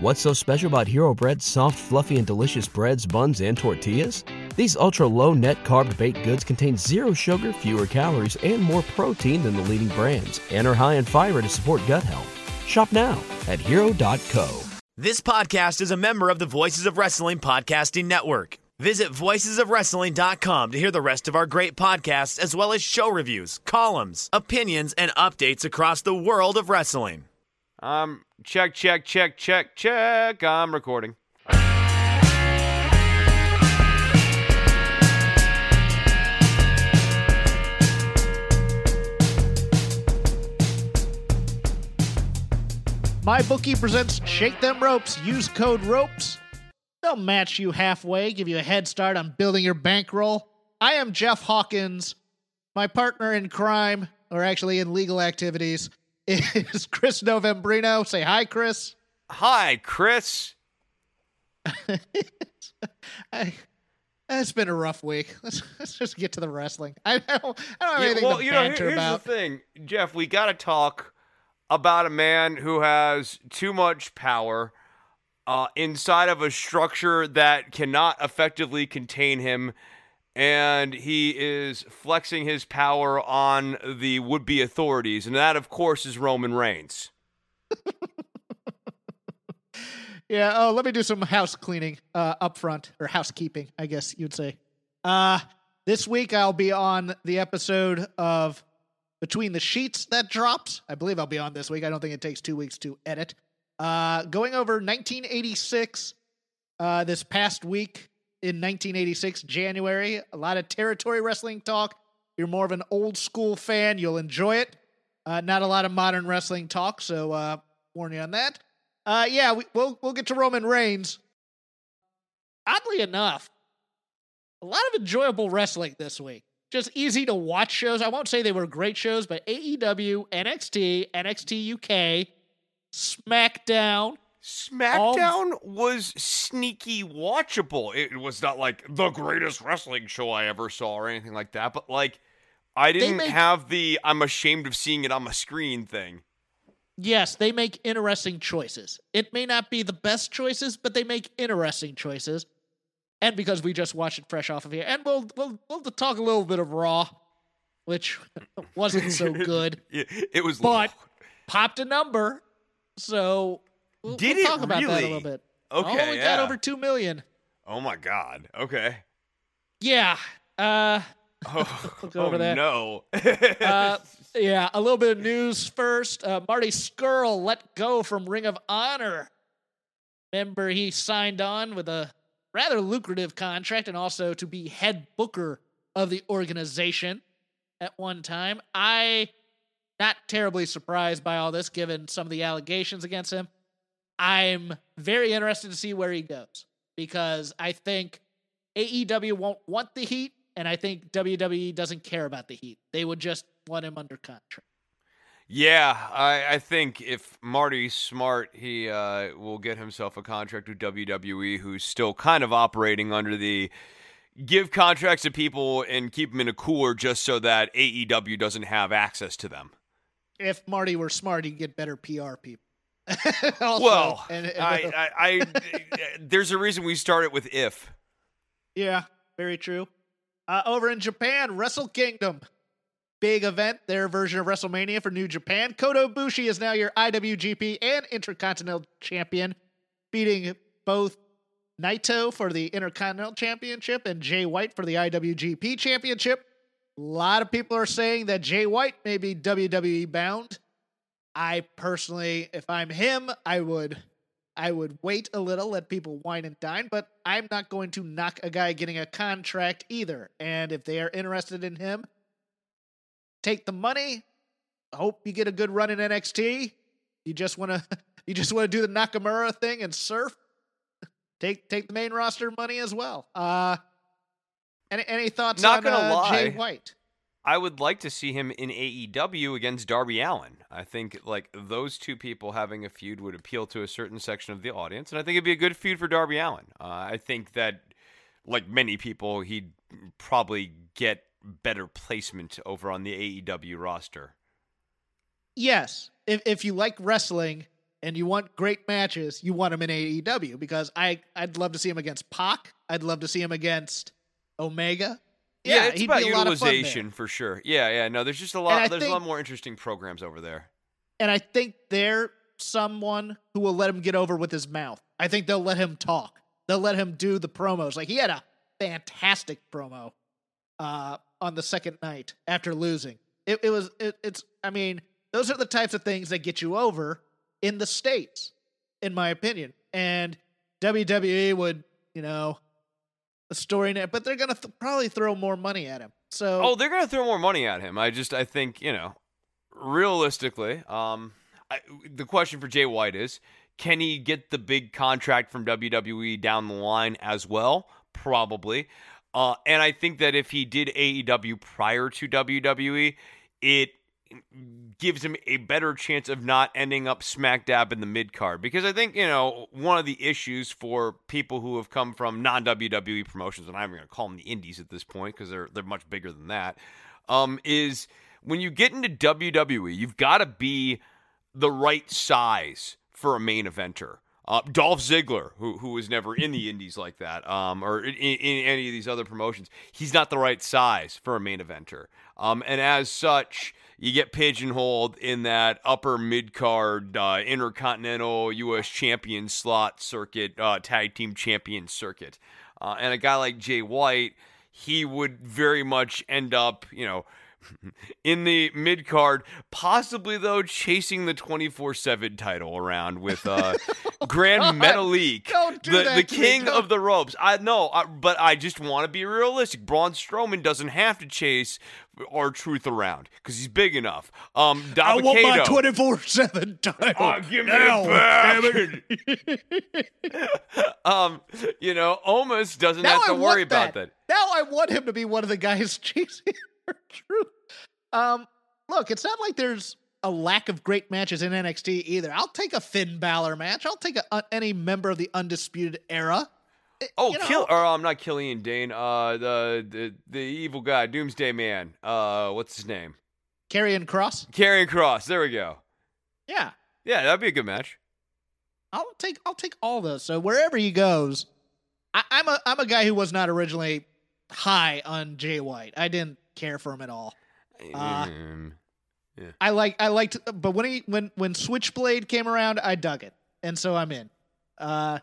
What's so special about Hero Bread's soft, fluffy, and delicious breads, buns, and tortillas? These ultra low net carb baked goods contain zero sugar, fewer calories, and more protein than the leading brands, and are high in fiber to support gut health. Shop now at hero.co. This podcast is a member of the Voices of Wrestling Podcasting Network. Visit voicesofwrestling.com to hear the rest of our great podcasts, as well as show reviews, columns, opinions, and updates across the world of wrestling. Um, check, check, check, check, check. I'm recording. My bookie presents Shake Them Ropes. Use code ROPES. They'll match you halfway, give you a head start on building your bankroll. I am Jeff Hawkins. My partner in crime, or actually in legal activities, is Chris Novembrino. Say hi, Chris. Hi, Chris. I, it's been a rough week. Let's, let's just get to the wrestling. I don't, I don't have Yeah, anything well, to you know, here- here's about. the thing, Jeff. We got to talk about a man who has too much power uh, inside of a structure that cannot effectively contain him, and he is flexing his power on the would-be authorities, and that, of course, is Roman Reigns. Yeah. Oh, let me do some house cleaning uh, up front, or housekeeping, I guess you'd say. Uh, this week I'll be on the episode of Between the Sheets that drops. I believe I'll be on this week. I don't think it takes two weeks to edit. Uh, going over 1986 uh, this past week in 1986, January. A lot of territory wrestling talk. You're more of an old school fan, you'll enjoy it. Uh, not a lot of modern wrestling talk, so uh, warn you on that. Uh, yeah, we, we'll we'll get to Roman Reigns. Oddly enough, a lot of enjoyable wrestling this week. Just easy to watch shows. I won't say they were great shows, but AEW, NXT, NXT UK, SmackDown. SmackDown was sneaky watchable. It was not like the greatest wrestling show I ever saw or anything like that, but like I didn't make- have the I'm ashamed of seeing it on my screen thing. Yes, they make interesting choices. It may not be the best choices, but they make interesting choices. And because we just watched it fresh off of here, and we'll we'll we'll talk a little bit of Raw, which wasn't so good. It, it was but popped a number. So we'll, Did we'll talk about that a little bit. Okay, oh, we yeah. got over two million. Oh my god. Okay. Yeah. Uh, Oh, over oh, that. no. uh, yeah. A little bit of news first. Uh, Marty Scurll let go from Ring of Honor. Remember, he signed on with a rather lucrative contract and also to be head booker of the organization at one time. I not terribly surprised by all this given some of the allegations against him. I'm very interested to see where he goes because I think AEW won't want the heat and I think WWE doesn't care about the heat. They would just want him under contract. yeah, I, I think if Marty's smart, he uh, will get himself a contract with WWE, who's still kind of operating under the give contracts to people and keep them in a cooler just so that AEW doesn't have access to them. If Marty were smart, he'd get better PR people. Also, well, and- and- I, I, I, there's a reason we started with if. Yeah, very true. Uh, over in Japan, Wrestle Kingdom. Big event, their version of WrestleMania for New Japan. Kota Ibushi is now your IWGP and Intercontinental Champion, beating both Naito for the Intercontinental Championship and Jay White for the IWGP Championship. A lot of people are saying that Jay White may be WWE bound. I personally, if I'm him, I would I would wait a little, let people wine and dine, but I'm not going to knock a guy getting a contract either. And if they are interested in him, take the money. Hope you get a good run in NXT. You just want to you just want to do the Nakamura thing and surf. Take take the main roster money as well. Uh any any thoughts Not on gonna uh, Jay. White? I would like to see him in AEW against Darby Allin. I think like those two people having a feud would appeal to a certain section of the audience, and I think it'd be a good feud for Darby Allin. Uh, I think that, like many people, he'd probably get better placement over on the AEW roster. Yes. If if you like wrestling, and you want great matches, you want him in AEW because I I'd love to see him against Pac. I'd love to see him against Omega. Yeah, Yeah, it's about be a lot of fun utilization for sure. Yeah, yeah. No, there's just a lot. There's a lot more interesting programs over there. And I think they're someone who will let him get over with his mouth. I think they'll let him talk. They'll let him do the promos. Like he had a fantastic promo uh, on the second night after losing. It, it was it, it's. I mean, those are the types of things that get you over in the states, in my opinion. And WWE would, you know, a story net, but they're gonna th- probably throw more money at him. So Oh, they're gonna throw more money at him. I just, I think, you know, realistically, um, I, the question for Jay White is, can he get the big contract from WWE down the line as well? Probably. Uh, and I think that if he did AEW prior to WWE, it gives him a better chance of not ending up smack dab in the mid card. Because I think, you know, one of the issues for people who have come from non WWE promotions, and I'm going to call them the indies at this point because they're, they're much bigger than that, um, is when you get into WWE, you've got to be the right size for a main eventer. Uh, Dolph Ziggler, who who was never in the indies like that, um, or in, in any of these other promotions, he's not the right size for a main eventer. Um, and as such, you get pigeonholed in that upper mid card uh, intercontinental U.S. champion slot circuit, uh, tag team champion circuit. Uh, and a guy like Jay White, he would very much end up, you know, in the mid card, possibly though chasing the 24 7 title around with uh, Grand God, Metalik, the, that the king don't. of the ropes. I know, I, but I just want to be realistic. Braun Strowman doesn't have to chase R-Truth around because he's big enough. Um, I want my twenty four seven title. Oh, give me now, it damn um, you know, Omos doesn't Now have to worry want about that. Now I want him to be one of the guys chasing truth. Um, look, it's not like there's a lack of great matches in NXT either. I'll take a Finn Balor match. I'll take a, uh, any member of the Undisputed Era. Eh, Oh, you know, kill or I'm not Killian Dain. Uh, the the the evil guy, Doomsday Man. Uh, what's his name? Karrion Kross. Karrion Kross. There we go. Yeah, Yeah, that'd be a good match. I'll take I'll take all those. So wherever he goes, I, I'm a I'm a guy who was not originally high on Jay White. I didn't care for him at all. Uh, Um, I like I liked but when he when when Switchblade came around, I dug it. And so I'm in. Uh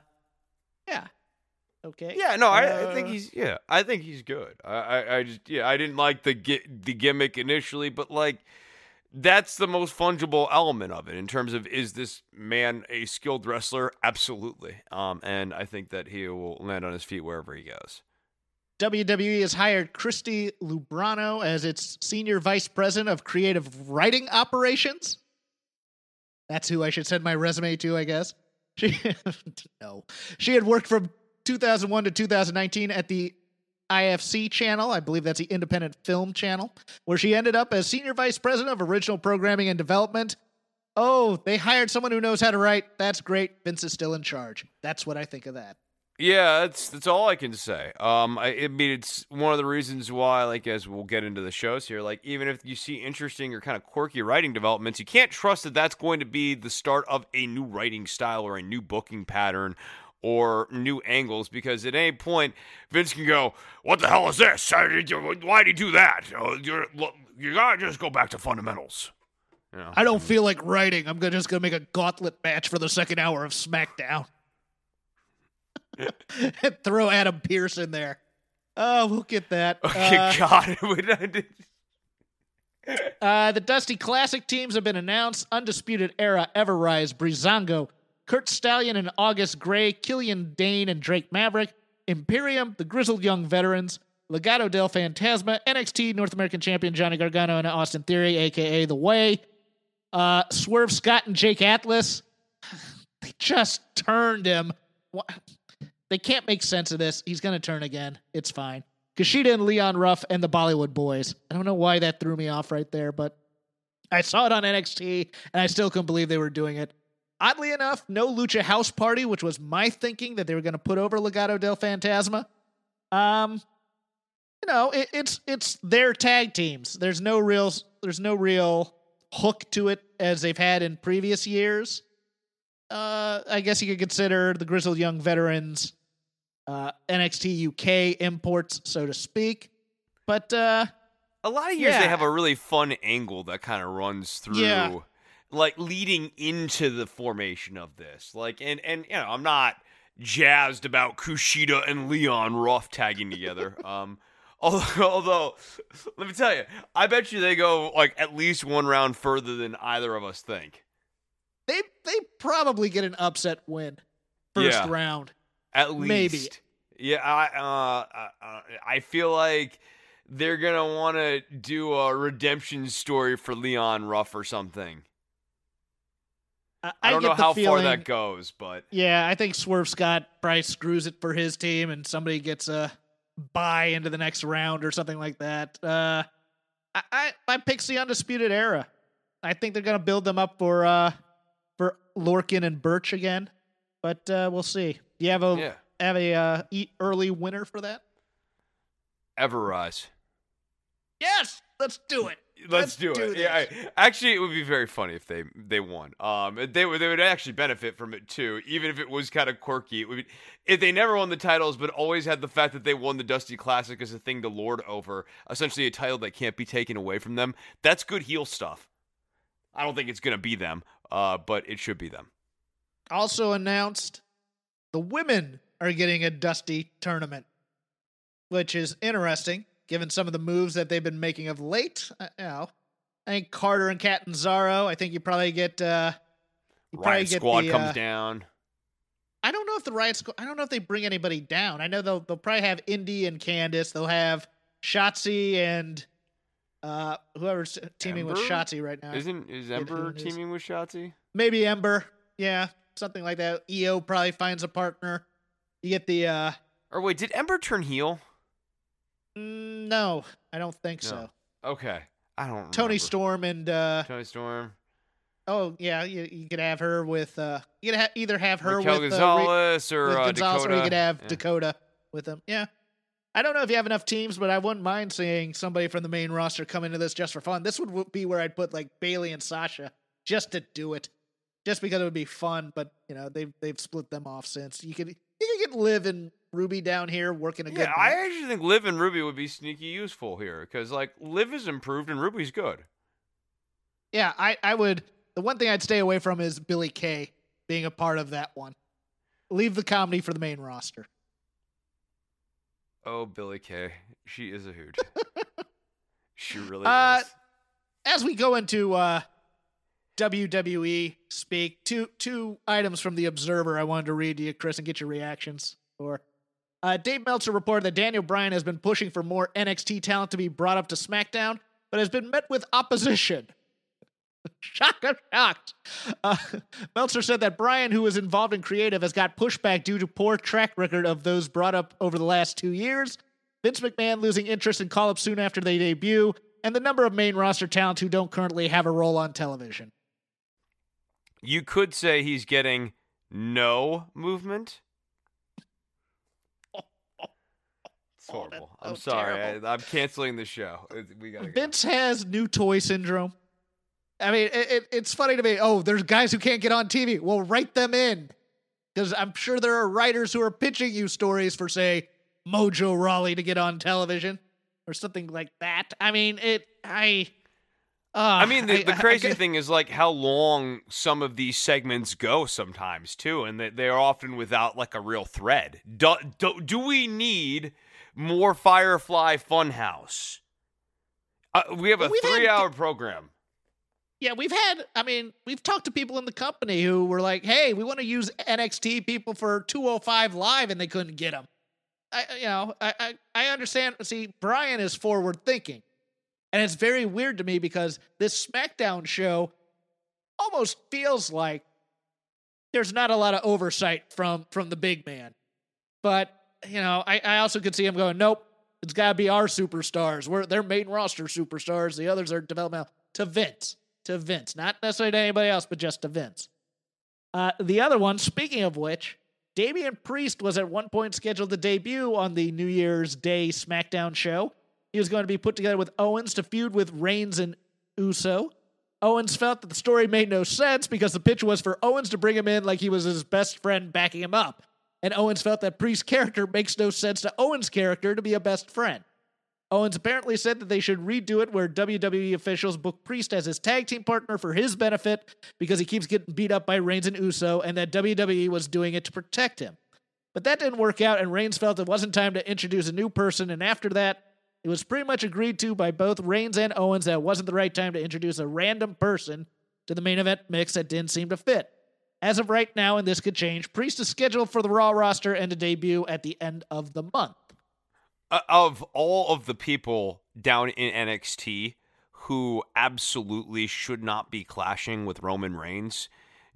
yeah. Okay. yeah, no, I, I think Uh, he's yeah, I think he's good. I, I, I just yeah, I didn't like the gi- the gimmick initially, but like that's the most fungible element of it in terms of is this man a skilled wrestler? Absolutely. Um, and I think that he will land on his feet wherever he goes. WWE has hired Christy Lubrano as its senior vice president of creative writing operations. That's who I should send my resume to, I guess. She no. She had worked from 2001 to 2019 at the IFC channel. I believe that's the independent film channel, where she ended up as senior vice president of original programming and development. Oh, they hired someone who knows how to write. That's great. Vince is still in charge. That's what I think of that. Yeah, that's that's all I can say. Um, I, I mean, it's one of the reasons why, like, as we'll get into the shows here, like, even if you see interesting or kind of quirky writing developments, you can't trust that that's going to be the start of a new writing style or a new booking pattern or new angles. Because at any point, Vince can go, "What the hell is this? Why did he do that? Uh, You're, you gotta just go back to fundamentals." You know? I don't feel like writing. I'm gonna, just to make a gauntlet match for the second hour of SmackDown. throw Adam Pearce in there. Oh, we'll get that. Okay, Uh, God, Uh, the Dusty Classic teams have been announced. Undisputed Era, Everrise, Breezango, Curt Stallion and August Grey, Killian Dain and Drake Maverick, Imperium, the Grizzled Young Veterans, Legado del Fantasma, NXT North American Champion Johnny Gargano and Austin Theory, aka The Way, uh, Swerve Scott and Jake Atlas. They just turned him. Wha- They can't make sense of this. He's going to turn again. It's fine. Kushida and Leon Ruff and the Bollywood Boys. I don't know why that threw me off right there, but I saw it on NXT and I still couldn't believe they were doing it. Oddly enough, no Lucha House Party, which was my thinking that they were going to put over Legado del Fantasma. Um, you know, it, it's it's their tag teams. There's no real there's no real hook to it as they've had in previous years. uh, I guess you could consider the grizzled young veterans uh, NXT UK imports, so to speak. But uh, a lot of years yeah. they have a really fun angle that kind of runs through. Yeah. Like leading into the formation of this, like, and and you know, I'm not jazzed about Kushida and Leon Ruff tagging together. um, although, although, let me tell you, I bet you they go like at least one round further than either of us think. they they probably get an upset win first Yeah. round. At least, Maybe. Yeah, I uh, uh, I feel like they're gonna want to do a redemption story for Leon Ruff or something. I, I don't know how feeling, far that goes, but Yeah, I think Swerve Scott Bryce screws it for his team, and somebody gets a buy into the next round or something like that. Uh, I I, I pick the undisputed era. I think they're gonna build them up for uh for Lorcan and Burch again, but uh, we'll see. Do you have a yeah, have a uh, e- early winner for that? Everrise. Yes, let's do it. Let's, do, it. this. Yeah, I- actually, it would be very funny if they they won. Um, they would they would actually benefit from it too, even if it was kind of quirky. It would be, if they never won the titles, but always had the fact that they won the Dusty Classic as a thing to lord over, essentially a title that can't be taken away from them. That's good heel stuff. I don't think it's gonna be them, uh, but it should be them. also announced the women are getting a Dusty tournament, which is interesting given some of the moves that they've been making of late. Uh, you know, I think Carter and Catanzaro. I think you probably get. Uh, you probably Riot get Squad the, comes uh, down. I don't know if the Riot Squad. I don't know if they bring anybody down. I know they'll they'll probably have Indi and Candice. They'll have Shotzi and uh whoever's teaming with Ember? Shotzi right now. Isn't is Ember it is. teaming with Shotzi? Maybe Ember. Yeah, something like that. Io probably finds a partner. You get the uh Or wait, did Ember turn heel? mm, no, I don't think No. so. Okay, I don't. Know. Tony remember. Storm and uh Toni Storm. oh yeah, you, you could have her with uh you could ha- either have her Raquel with uh, Ra- Gonzalez or with uh, Gonzalez, Dakota. or you could have Yeah. Dakota with them. Yeah. I don't know if you have enough teams, but I wouldn't mind seeing somebody from the main roster come into this just for fun. This would be where I'd put like Bayley and Sasha just to do it, just because it would be fun. But you know they've they've split them off since. You could you could get Liv and Ruby down here working a good. Yeah, I match. actually think Liv and Ruby would be sneaky useful here because like Liv is improved and Ruby's good. yeah, I I would. The one thing I'd stay away from is Billie Kay being a part of that one. Leave the comedy for the main roster. Oh, Billie Kay, she is a hoot. she really Uh, is. as we go into uh, WWE speak, two two items from the Observer I wanted to read to you, Chris, and get your reactions. Or uh, Dave Meltzer reported that Daniel Bryan has been pushing for more NXT talent to be brought up to SmackDown, but has been met with opposition. Shocked, shocked. Uh, Meltzer said that Bryan, who was involved in creative, has got pushback due to poor track record of those brought up over the last two years. Vince McMahon losing interest in call up soon after they debut, and the number of main roster talent who don't currently have a role on television. You could say he's getting no movement. It's Oh, that's horrible. I'm sorry. terrible. I, I'm canceling the show. It- We gotta go. Vince has new toy syndrome. I mean, it, it, it's funny to me. Oh, there's guys who can't get on TV. Well, write them in. Because I'm sure there are writers who are pitching you stories for, say, Mojo Rawley to get on television or something like that. I mean, it, I. Uh, I mean, the, I- the crazy I- thing is like how long some of these segments go sometimes too, and that they're often without like a real thread. Do, do, do we need more Firefly Funhouse? Uh, we have a three-hour program. Yeah, we've had. I mean, we've talked to people in the company who were like, "Hey, we want to use NXT people for 205 live," and they couldn't get them. I, you know, I, I, I understand. See, Bryan is forward thinking, and it's very weird to me because this SmackDown show almost feels like there's not a lot of oversight from from the big man. But you know, I, I also could see him going, "Nope, it's got to be our superstars. We're they're main roster superstars. The others are developmental." To Vince to Vince, not necessarily to anybody else, but just to Vince. Uh, the other one, speaking of which, Damian Priest was at one point scheduled to debut on the New Year's Day SmackDown show. He was going to be put together with Owens to feud with Reigns and Uso. Owens felt that the story made no sense because the pitch was for Owens to bring him in like he was his best friend backing him up. And Owens felt that Priest's character makes no sense to Owens' character to be a best friend. Owens apparently said that they should redo it where WWE officials book Priest as his tag team partner for his benefit because he keeps getting beat up by Reigns and Uso, and that WWE was doing it to protect him. But that didn't work out, and Reigns felt it wasn't time to introduce a new person, and after that, it was pretty much agreed to by both Reigns and Owens that it wasn't the right time to introduce a random person to the main event mix that didn't seem to fit. As of right now, and this could change, Priest is scheduled for the Raw roster and to debut at the end of the month. Uh, of all of the people down in NXT who absolutely should not be clashing with Roman Reigns,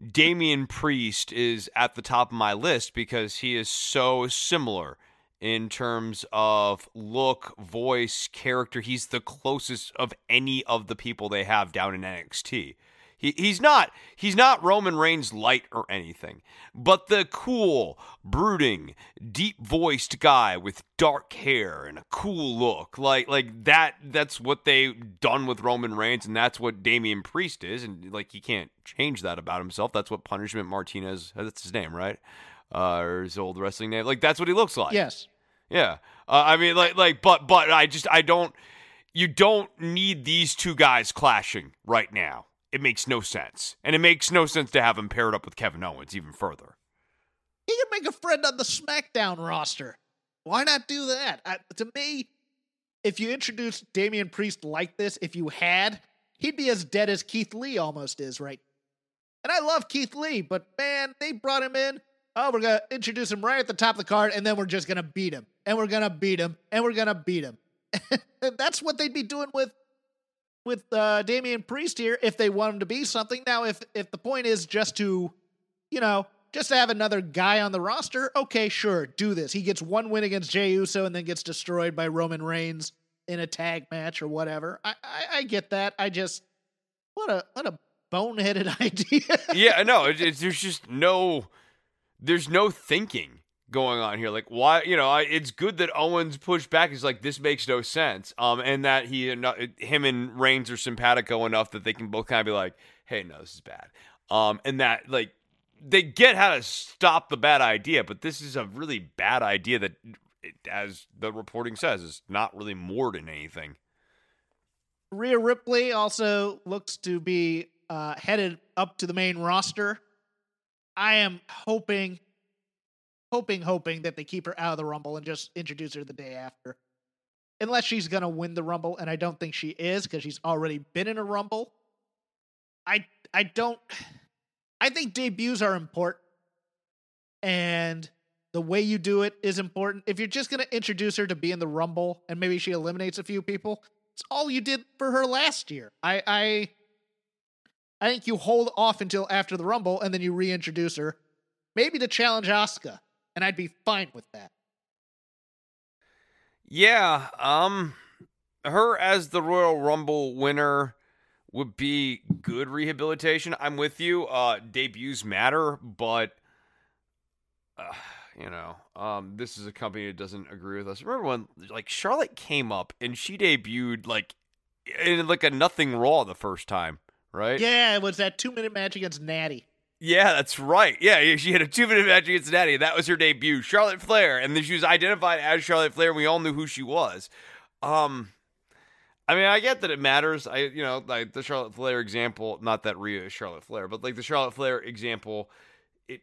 Damian Priest is at the top of my list because he is so similar in terms of look, voice, character. He's the closest of any of the people they have down in NXT. He, he's not he's not Roman Reigns light or anything, but the cool, brooding, deep-voiced guy with dark hair and a cool look, like like that. That's what they've done with Roman Reigns, and that's what Damian Priest is, and like he can't change that about himself. That's what Punishment Martinez. That's his name, right? Uh, or his old wrestling name. Like that's what he looks like. Yes. Yeah. Uh, I mean, like like, but but I just I don't. You don't need these two guys clashing right now it makes no sense. And it makes no sense to have him paired up with Kevin Owens even further. He could make a friend on the SmackDown roster. Why not do that? I, to me, if you introduced Damian Priest like this, if you had, he'd be as dead as Keith Lee almost is right. And I love Keith Lee, but man, they brought him in. Oh, we're gonna introduce him right at the top of the card, and then we're just gonna beat him, and we're gonna beat him, and we're gonna beat him. that's what they'd be doing with with uh, Damian Priest here if they want him to be something. Now, if if the point is just to, you know, just to have another guy on the roster, okay, sure, do this. He gets one win against Jey Uso and then gets destroyed by Roman Reigns in a tag match or whatever. I I, I get that. I just what a what a boneheaded idea. yeah, no, it, it, there's just no there's no thinking going on here. Like, why? You know, it's good that Owens pushed back. He's like, this makes no sense. Um, and that he, him and Reigns are simpatico enough that they can both kind of be like, hey, no, this is bad. Um, and that like they get how to stop the bad idea, but this is a really bad idea that, as the reporting says, is not really more than anything. Rhea Ripley also looks to be uh, headed up to the main roster. I am hoping hoping, hoping that they keep her out of the Rumble and just introduce her the day after. Unless she's going to win the Rumble, and I don't think she is because she's already been in a Rumble. I I don't. I think debuts are important, and the way you do it is important. If you're just going to introduce her to be in the Rumble and maybe she eliminates a few people, it's all you did for her last year. I I I think you hold off until after the Rumble and then you reintroduce her, maybe to challenge Asuka and I'd be fine with that. Yeah, um her as the Royal Rumble winner would be good rehabilitation. I'm with you. Uh debuts matter, but uh, you know, um this is a company that doesn't agree with us. Remember when like Charlotte came up and she debuted like in like a nothing raw the first time, right? Yeah, it was that 2-minute match against Natty. Yeah, that's right. Yeah, she had a two minute match against Natty. That was her debut. Charlotte Flair. And then she was identified as Charlotte Flair, and we all knew who she was. Um, I mean, I get that it matters. I, you know, like the Charlotte Flair example, not that Rhea is Charlotte Flair, but like the Charlotte Flair example, it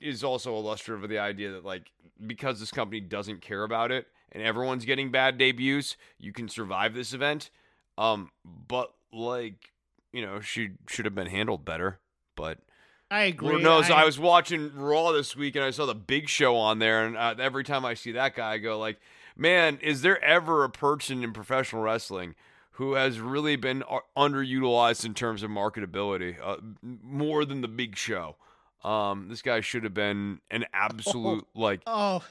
is also illustrative of the idea that, like, because this company doesn't care about it and everyone's getting bad debuts, you can survive this event. Um, but like, you know, she should have been handled better. But I agree. Lord knows I, I, was watching Raw this week and I saw the Big Show on there, and uh, every time I see that guy, I go like, "Man, is there ever a person in professional wrestling who has really been uh, underutilized in terms of marketability, uh, more than the Big Show?" Um, this guy should have been an absolute oh, like. Oh,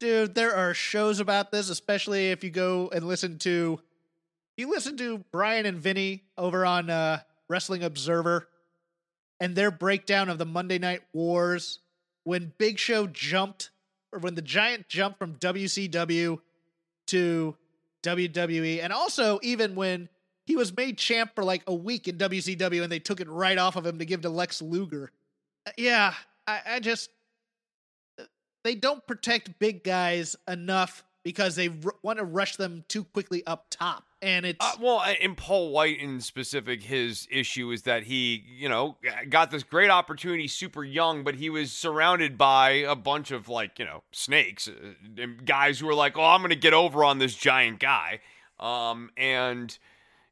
dude, there are shows about this, especially if you go and listen to. You listen to Bryan and Vinny over on uh, Wrestling Observer and their breakdown of the Monday Night Wars when Big Show jumped, or when the Giant jumped from WCW to WWE, and also even when he was made champ for like a week in WCW and they took it right off of him to give to Lex Luger. Uh, yeah, I, I just uh, they don't protect big guys enough because they r- want to rush them too quickly up top. And it's Uh, well, in Paul White in specific, his issue is that he, you know, got this great opportunity super young, but he was surrounded by a bunch of like, you know, snakes, uh, guys who were like, "Oh, I'm to get over on this giant guy," um, and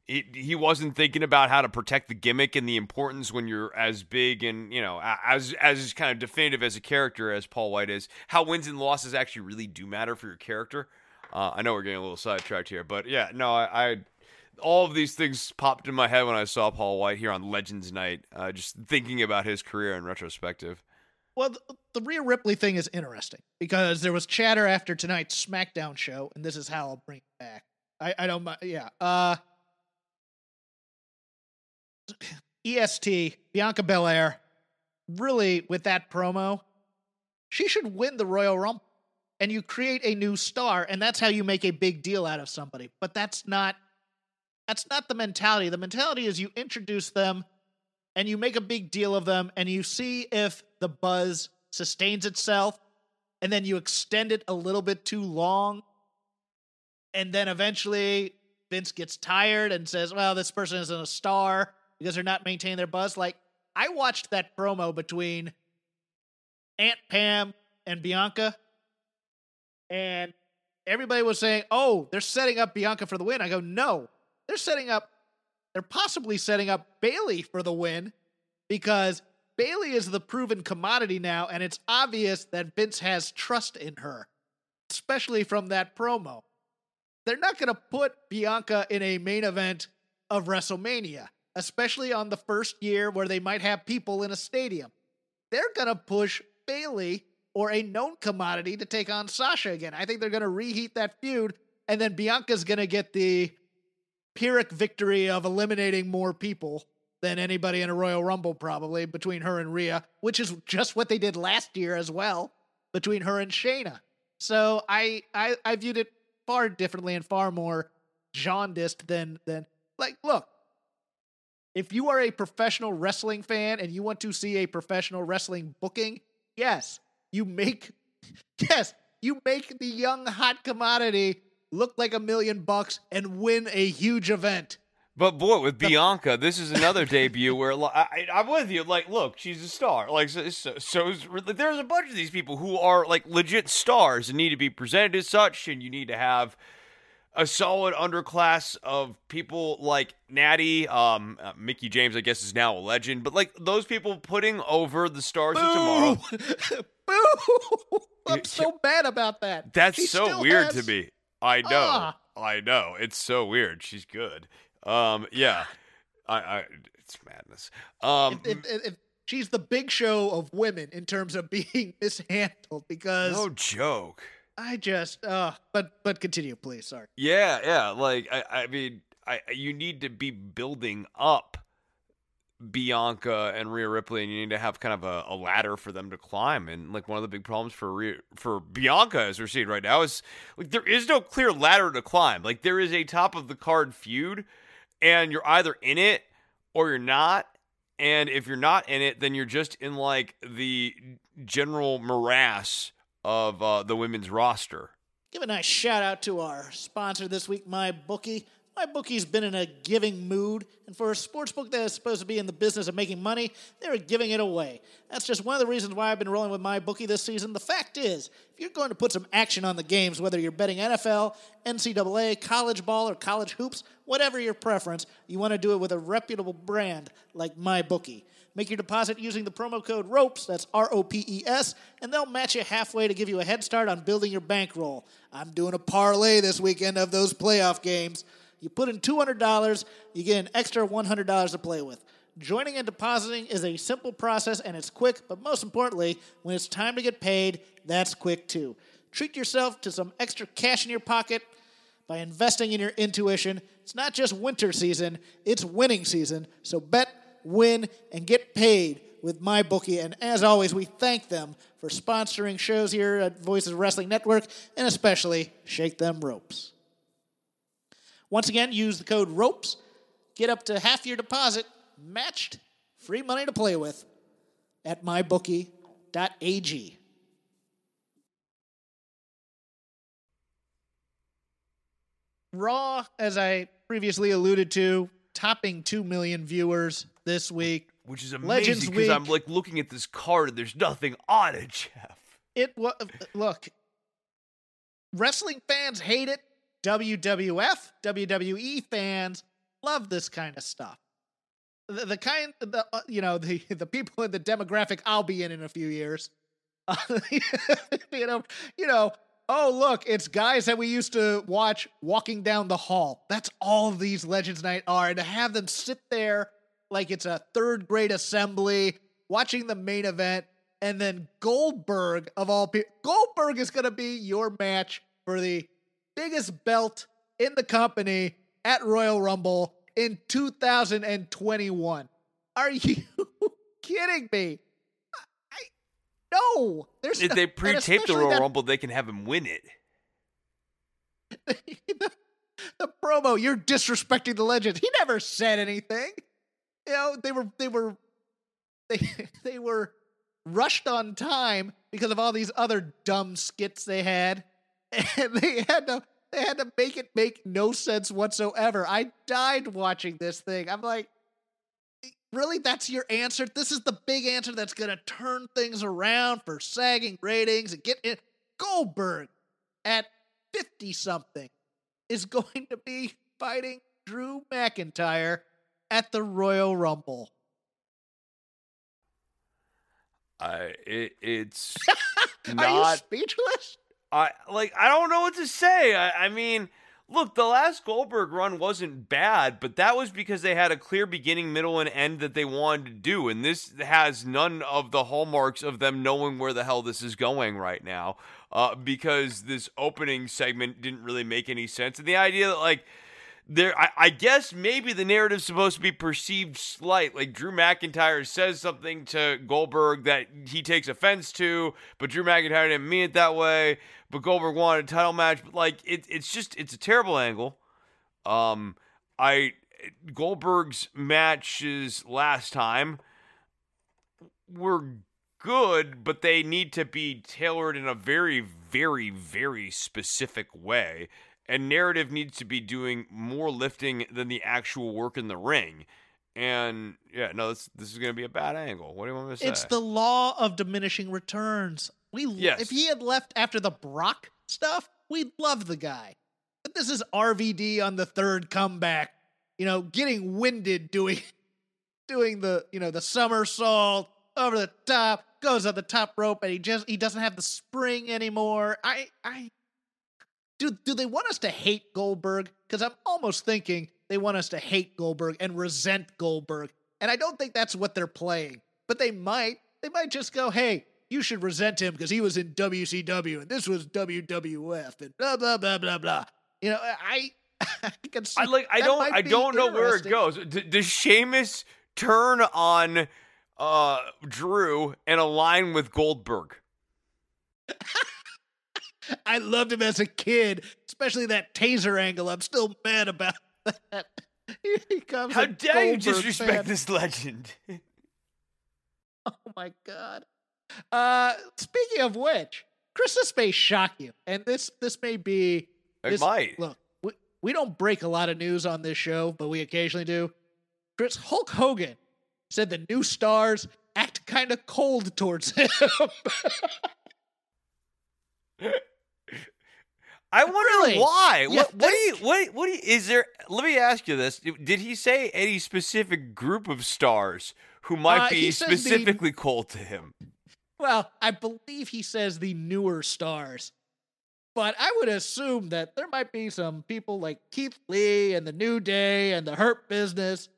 he he wasn't thinking about how to protect the gimmick and the importance when you're as big and you know as as kind of definitive as a character as Paul White is. How wins and losses actually really do matter for your character. Uh, I know we're getting a little sidetracked here, but yeah, no, I, I all of these things popped in my head when I saw Paul White here on Legends Night. Uh, just thinking about his career in retrospective. Well, the, the Rhea Ripley thing is interesting because there was chatter after tonight's SmackDown show, and this is how I'll bring it back. I, I don't mind. Yeah. Uh, EST, Bianca Belair, really, with that promo, she should win the Royal Rumble. And you create a new star, and that's how you make a big deal out of somebody. But that's not that's not the mentality. The mentality is you introduce them and you make a big deal of them and you see if the buzz sustains itself and then you extend it a little bit too long and then eventually Vince gets tired and says, "Well, this person isn't a star because they're not maintaining their buzz." Like I watched that promo between Aunt Pam and Bianca and everybody was saying, "Oh, they're setting up Bianca for the win." I go, "No. They're setting up they're possibly setting up Bayley for the win because Bayley is the proven commodity now and it's obvious that Vince has trust in her, especially from that promo. They're not going to put Bianca in a main event of WrestleMania, especially on the first year where they might have people in a stadium. They're going to push Bayley or a known commodity to take on Sasha again. I think they're going to reheat that feud, and then Bianca's going to get the Pyrrhic victory of eliminating more people than anybody in a Royal Rumble, probably between her and Rhea, which is just what they did last year as well between her and Shayna. So I I, I viewed it far differently and far more jaundiced than than like look. If you are a professional wrestling fan and you want to see a professional wrestling booking, yes, you make yes, you make the young hot commodity look like a million bucks and win a huge event. But boy, with Bianca, this is another debut where I, I'm with you. Like, look, she's a star. Like, so, so, so there's a bunch of these people who are like legit stars and need to be presented as such, and you need to have a solid underclass of people like Natty, um, uh, Mickie James. I guess is now a legend, but like those people putting over the stars of tomorrow. Boo! I'm so bad about that. That's She so weird has- to me. I know. Ah. I know. It's so weird. She's good. Um, yeah. I, I it's madness. Um, If, if, if she's the big show of women in terms of being mishandled, because no joke. I just, uh, but but continue, please. Sorry. Yeah, yeah. Like I, I mean, I you need to be building up Bianca and Rhea Ripley, and you need to have kind of a, a ladder for them to climb. And like one of the big problems for Rhea, for Bianca as we're seeing right now is like there is no clear ladder to climb. Like there is a top of the card feud, and you're either in it or you're not. And if you're not in it, then you're just in like the general morass of uh, the women's roster. Give a nice shout out to our sponsor this week, My Bookie. My bookie's been in a giving mood, and for a sports book that is supposed to be in the business of making money, they're giving it away. That's just one of the reasons why I've been rolling with my bookie this season. The fact is, if you're going to put some action on the games, whether you're betting NFL, NCAA, college ball, or college hoops, whatever your preference, you want to do it with a reputable brand like my bookie. Make your deposit using the promo code ROPES, that's R O P E S, and they'll match you halfway to give you a head start on building your bankroll. I'm doing a parlay this weekend of those playoff games. You put in $200, you get an extra $100 to play with. Joining and depositing is a simple process and it's quick, but most importantly, when it's time to get paid, that's quick too. Treat yourself to some extra cash in your pocket by investing in your intuition. It's not just winter season, it's winning season. So bet, win, and get paid with MyBookie. And as always, we thank them for sponsoring shows here at Voices Wrestling Network and especially Shake Them Ropes. Once again, use the code ROPES Get up to half your deposit matched. Free money to play with at mybookie.ag. Raw, as I previously alluded to, topping 2 million viewers this week. Which is amazing because I'm like looking at this card and there's nothing on it, Jeff. It was look. Wrestling fans hate it. WWF, WWE fans love this kind of stuff. The, the kind, the uh, you know, the the people in the demographic I'll be in in a few years. Uh, you know, you know. Oh, look, it's guys that we used to watch walking down the hall. That's all these Legends Night are. And to have them sit there like it's a third grade assembly, watching the main event, and then Goldberg of all people, Goldberg is going to be your match for the biggest belt in the company at Royal Rumble in 2021. Are you kidding me? I, no, there's If no- they pre-tape the Royal that- Rumble, they can have him win it. the, the promo, you're disrespecting the legend. He never said anything. You know, they were they were they they were rushed on time because of all these other dumb skits they had. And they had to they had to make it make no sense whatsoever. I died watching this thing. I'm like, eh, really? That's your answer? This is the big answer that's gonna turn things around for sagging ratings and get it. Goldberg at 50 something is going to be fighting Drew McIntyre at the Royal Rumble. I it, it's Are you not speechless? I like I don't know what to say. I, I mean, look, the last Goldberg run wasn't bad, but that was because they had a clear beginning, middle, and end that they wanted to do, and this has none of the hallmarks of them knowing where the hell this is going right now. Uh, because this opening segment didn't really make any sense, and the idea that like there I, I guess maybe the narrative's supposed to be perceived slight like drew mcintyre says something to goldberg that he takes offense to but drew mcintyre didn't mean it that way but goldberg wanted a title match but like it, it's just it's a terrible angle um i goldberg's matches last time were good but they need to be tailored in a very very very specific way and narrative needs to be doing more lifting than the actual work in the ring. And yeah, no, this this is going to be a bad angle. What do you want me to say? It's the law of diminishing returns. We Yes. if he had left after the Brock stuff, we'd love the guy. But this is RVD on the third comeback. You know, getting winded doing doing the, you know, the somersault over the top, goes on the top rope and he just he doesn't have the spring anymore. I I do do they want us to hate Goldberg? Because I'm almost thinking they want us to hate Goldberg and resent Goldberg. And I don't think that's what they're playing. But they might. They might just go, hey, you should resent him because he was in WCW and this was WWF and blah blah blah blah blah. You know, I I can see I like. I don't. I don't know where it goes. D- does Sheamus turn on uh Drew and align with Goldberg? I loved him as a kid, especially that taser angle. I'm still mad about that. He comes How dare you disrespect fan. this legend? Oh my god. Uh speaking of which, Chris, this may shock you. And this this may be It this, might. Look, we, we don't break a lot of news on this show, but we occasionally do. Chris Hulk Hogan said the new stars act kind of cold towards him. I wonder Really? why. You What, what do you? What? What do you? Is there? Let me ask you this: Did he say any specific group of stars who might Uh, be says the- specifically cold to him? Well, I believe he says the newer stars. But I would assume that there might be some people like Keith Lee and the New Day and the Hurt Business.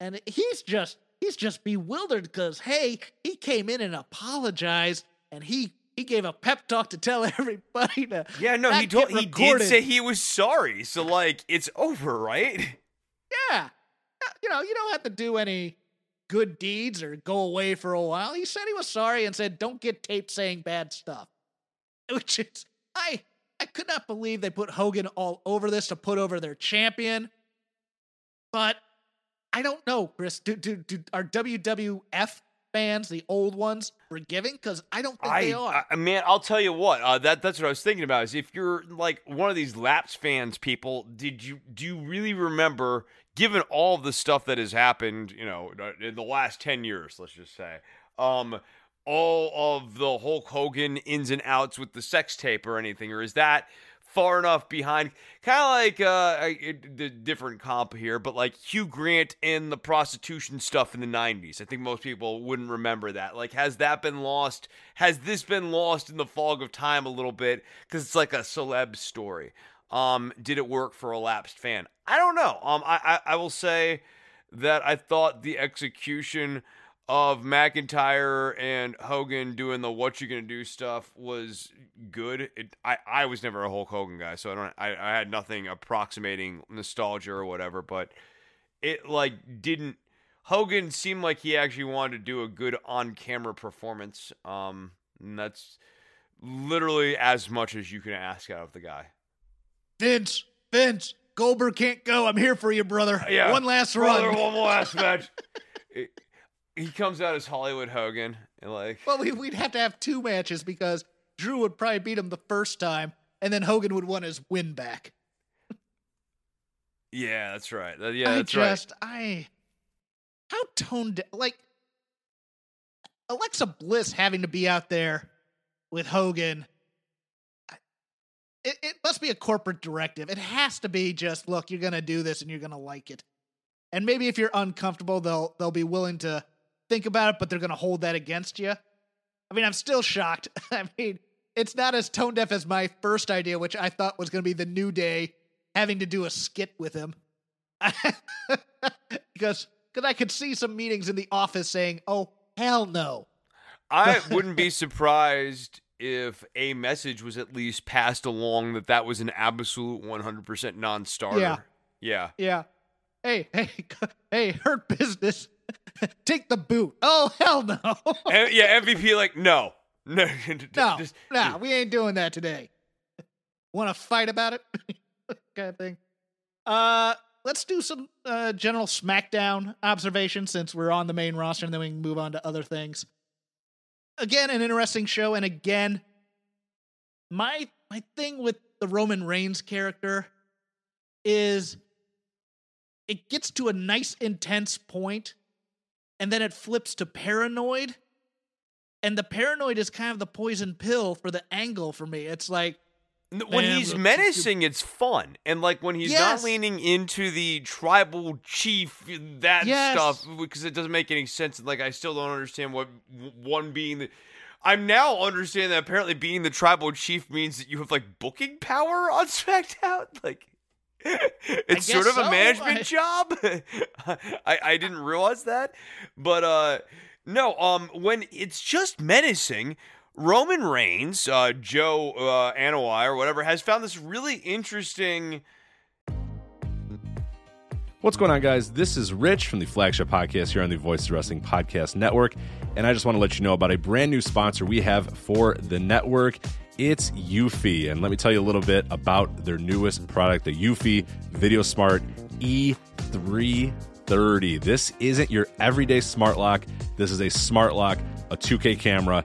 And he's just he's just bewildered because hey, he came in and apologized and he he gave a pep talk to tell everybody to Yeah, no, he told he did say he was sorry. So like, it's over, right? Yeah. Uh, You know, you don't have to do any good deeds or go away for a while. He said he was sorry and said, don't get taped saying bad stuff. Which is, I, I could not believe they put Hogan all over this to put over their champion. But I don't know, Chris. Do do do are WWF fans the old ones forgiving? Because I don't think I, they are. I, man, I'll tell you what. Uh, that that's what I was thinking about. Is if you're like one of these Laps fans, people, did you do you really remember? Given all the stuff that has happened, you know, uh, in the last ten years, let's just say, um, all of the Hulk Hogan ins and outs with the sex tape or anything, or is that? far enough behind, kind of like uh, the different comp here, but like Hugh Grant and the prostitution stuff in the 90s. I think most people wouldn't remember that. Like, has that been lost? Has this been lost in the fog of time a little bit? Because it's like a celeb story. Um, did it work for a lapsed fan? I don't know. Um, I, I, I will say that I thought the execution of McIntyre and Hogan doing the what you gonna do stuff was good. It, I I was never a Hulk Hogan guy, so I don't I, I had nothing approximating nostalgia or whatever, but it like didn't Hogan seemed like he actually wanted to do a good on camera performance. Um and that's literally as much as you can ask out of the guy. Vince, Vince, Goldberg can't go. I'm here for you, brother. Yeah, one last brother, run. One last match. He comes out as Hollywood Hogan and like well, we, would have to have two matches because Drew would probably beat him the first time, and then Hogan would want his win back. yeah, that's right. Yeah, I that's just, right. I how toned like Alexa Bliss having to be out there with Hogan. It, it must be a corporate directive. It has to be just look, you're gonna do this and you're gonna like it. And maybe if you're uncomfortable, they'll they'll be willing to think about it, but they're going to hold that against you. I mean, I'm still shocked. I mean, it's not as tone deaf as my first idea, which I thought was going to be the New Day having to do a skit with him. because because I could see some meetings in the office saying, "Oh hell no." I wouldn't be surprised if a message was at least passed along that that was an absolute 100% non-starter. Yeah. Yeah. Yeah. Hey, hey, hey, hurt business. Take the boot. Oh hell no. And- yeah, MVP like no. No. no, just- no, we ain't doing that today. Want to fight about it? kind of thing. Uh, let's do some uh, general SmackDown observations since we're on the main roster, and then we can move on to other things. Again, an interesting show, and again, my my thing with the Roman Reigns character is it gets to a nice intense point, and then it flips to paranoid. And the paranoid is kind of the poison pill for the angle for me. It's like when he's menacing, it's fun, and like when he's not leaning into the tribal chief that Yes. stuff because it doesn't make any sense. And Like I still don't understand what one being the. I'm now understanding that apparently being the tribal chief means that you have like booking power on SmackDown. Like it's sort of a management I- job. I I didn't realize that, but uh no um when it's just menacing. Roman Reigns, uh, Joe uh, Anoa'i or whatever, has found this really interesting. What's going on, guys? This is Rich from the flagship podcast here on the Voices Wrestling Podcast Network. And I just want to let you know about a brand new sponsor we have for the network. It's Eufy. And let me tell you a little bit about their newest product, the Eufy Video Smart E330. This isn't your everyday smart lock. This is a smart lock, a 2K camera,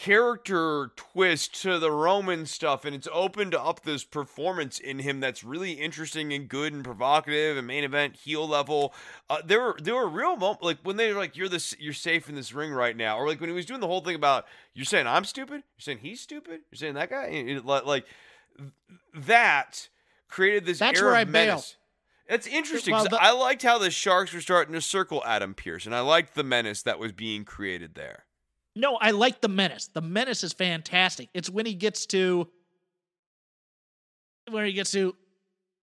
Character twist to the Roman stuff, and it's opened up this performance in him that's really interesting and good and provocative and main event heel level. Uh, there were there were real moments like when they were like you're this you're safe in this ring right now, or like when he was doing the whole thing about you're saying I'm stupid, you're saying he's stupid, you're saying that guy, it- like that created this That's where I bail. menace. It's interesting. Well, the- I liked how the Sharks were starting to circle Adam Pearce, and I liked the menace that was being created there. No, I like the menace. The menace is fantastic. It's when he gets to where he gets to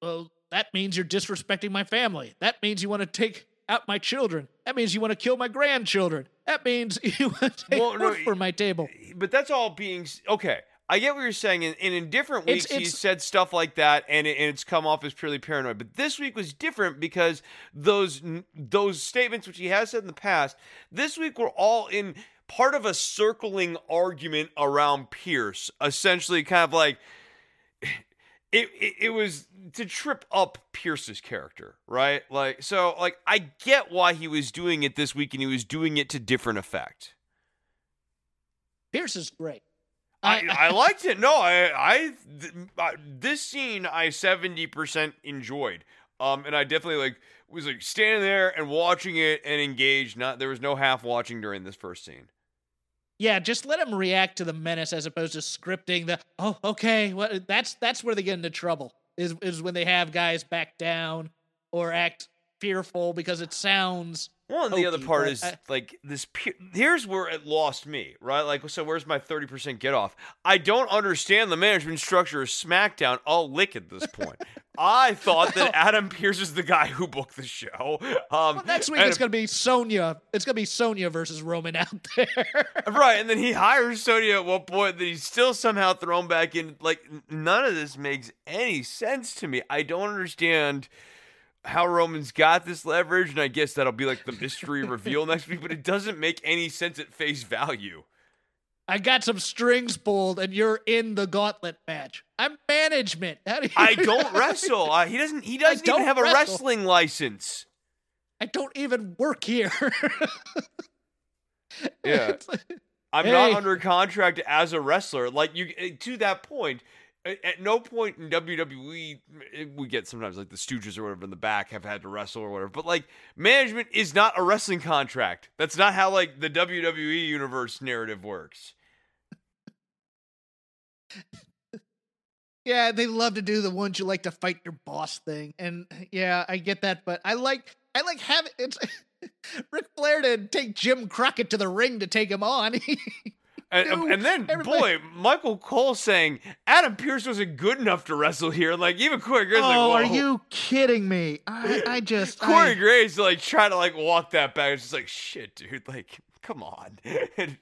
well, that means you're disrespecting my family. That means you want to take out my children. That means you want to kill my grandchildren. That means you want to take Well, no, for my table. but that's all being okay. I get what you're saying, and, in different It's- weeks he's it's- said stuff like that, and, it, and it's come off as purely paranoid. But this week was different because those those statements, which he has said in the past, this week were all in part of a circling argument around Pearce, essentially, kind of like it, it, it was to trip up Pearce's character, right? Like so like I get why he was doing it this week and he was doing it to different effect. Pearce is great. I, I liked it. No, I I th- uh, this scene I 70% enjoyed. Um and I definitely like was like standing there and watching it and engaged. Not there was no half watching during this first scene. Yeah, just let them react to the menace as opposed to scripting the oh, okay, well that's that's where they get into trouble. Is is when they have guys back down or act fearful because it sounds Well, and the other part is I- like this. Pe- here's where it lost me, right? Like, so where's my thirty percent get off? I don't understand the management structure of SmackDown. I'll lick at this point. I thought that Adam Pearce is the guy who booked the show. Um, Well, next week it's gonna be Sonya. It's gonna be Sonya versus Roman out there. right, and then he hires Sonya at one point. That he's still somehow thrown back in. Like, none of this makes any sense to me. I don't understand how Roman's got this leverage, and I guess that'll be like the mystery reveal next week. But it doesn't make any sense at face value. I got some strings pulled, and you're in the gauntlet match. I'm management. How do you? I don't wrestle. Uh, he doesn't. He doesn't even have a wrestling license. I don't even work here. Yeah. Like- I'm Hey. not under contract as a wrestler. Like you, eh, to that point, at no point in WWE eh, we get sometimes like the Stooges or whatever in the back have had to wrestle or whatever. But like management is not a wrestling contract. That's not how like the WWE universe narrative works. Yeah, they love to do the ones you like to fight your boss thing, and yeah, I get that. But I like, I like having it's. Ric Flair didn't take Jim Crockett to the ring to take him on. And, and then, everybody- boy, Michael Cole saying Adam Pearce wasn't good enough to wrestle here. Like even Corey Graves, like, oh, are you kidding me? I, I just Corey I- Graves like trying to like walk that back. It's just like shit, dude. Like, come on.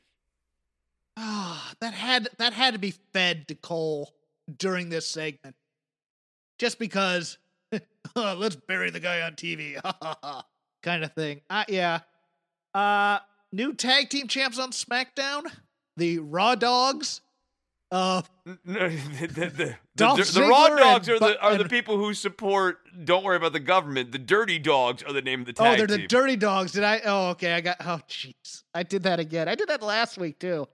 Ah, that had that had to be fed to Cole during this segment, just because. oh, let's bury the guy on TV, kind of thing. Uh, yeah. Uh, new tag team champs on SmackDown, the Raw Dogs. Uh, the, the, the, the, raw dogs are the are the people who support. Don't worry about the government. The dirty dogs are the name of the oh, they're the. Dirty Dogs. Did I? Oh, okay. I got. Oh, jeez. I did that again. I did that last week too.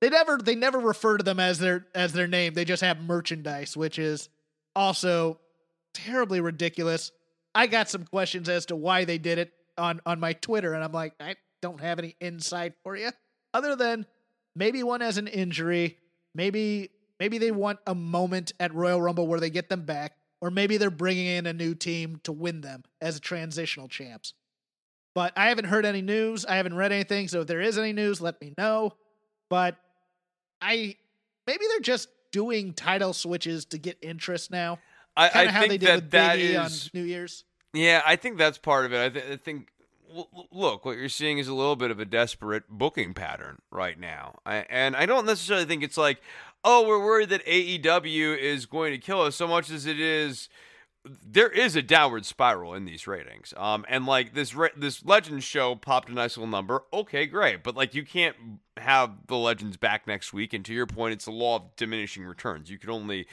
They never. They never refer to them as their as their name. They just have merchandise, which is also terribly ridiculous. I got some questions as to why they did it on on my Twitter, and I'm like, I don't have any insight for you, other than maybe one has an injury, maybe maybe they want a moment at Royal Rumble where they get them back, or maybe they're bringing in a new team to win them as a transitional champs. But I haven't heard any news. I haven't read anything. So if there is any news, let me know. But I maybe they're just doing title switches to get interest now. I, I how think they did that with that on New Year's. Yeah, I think that's part of it. I, th- I think, look, what you're seeing is a little bit of a desperate booking pattern right now. I, and I don't necessarily think it's like, oh, we're worried that AEW is going to kill us so much as it is. There is a downward spiral in these ratings, um, and like this re- this Legends show popped a nice little number. Okay, great, but like you can't have the Legends back next week. And to your point, it's the law of diminishing returns. You can only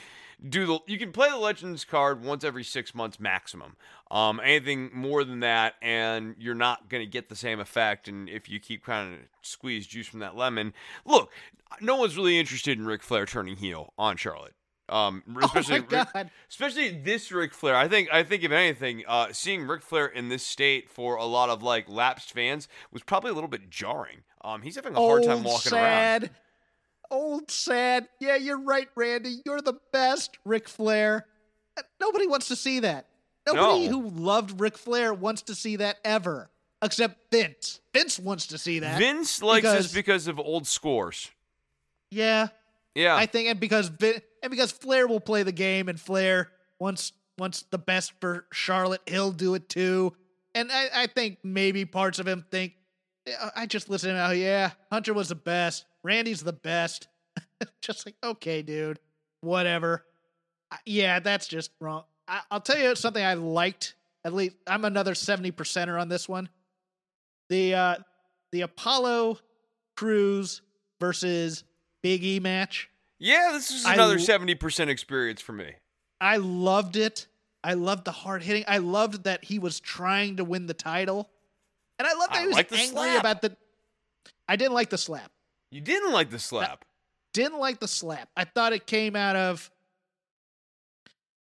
do the you can play the legends card once every six months maximum um anything more than that and you're not going to get the same effect and if you keep kind of squeeze juice from that lemon look no one's really interested in Ric Flair turning heel on Charlotte um especially oh my Ric- god! especially this Ric Flair. I think I think if anything, uh, seeing Ric Flair in this state for a lot of like lapsed fans was probably a little bit jarring. Um, he's having a hard time walking around. Old sad. Yeah, you're right, Randy. You're the best, Ric Flair. Nobody wants to see that. Nobody No. who loved Ric Flair wants to see that ever, except Vince. Vince wants to see that. Vince likes because- this because of old scores. Yeah, Yeah, I think, and because Vin, and because Flair will play the game, and Flair wants wants the best for Charlotte, he'll do it too. And I, I think maybe parts of him think, I just listen to him. Oh yeah, Hunter was the best. Randy's the best. just like okay, dude, whatever. I- Yeah, that's just wrong. I, I'll tell you something I liked. At least I'm another seventy percenter on this one. The uh the Apollo Crews versus Big E match. yeah. This is another seventy percent experience for me. I loved it. I loved the hard hitting. I loved that he was trying to win the title. And I loved that I he was angry slap. about the I didn't like the slap. You didn't like the slap. Didn't like the slap. I thought it came out of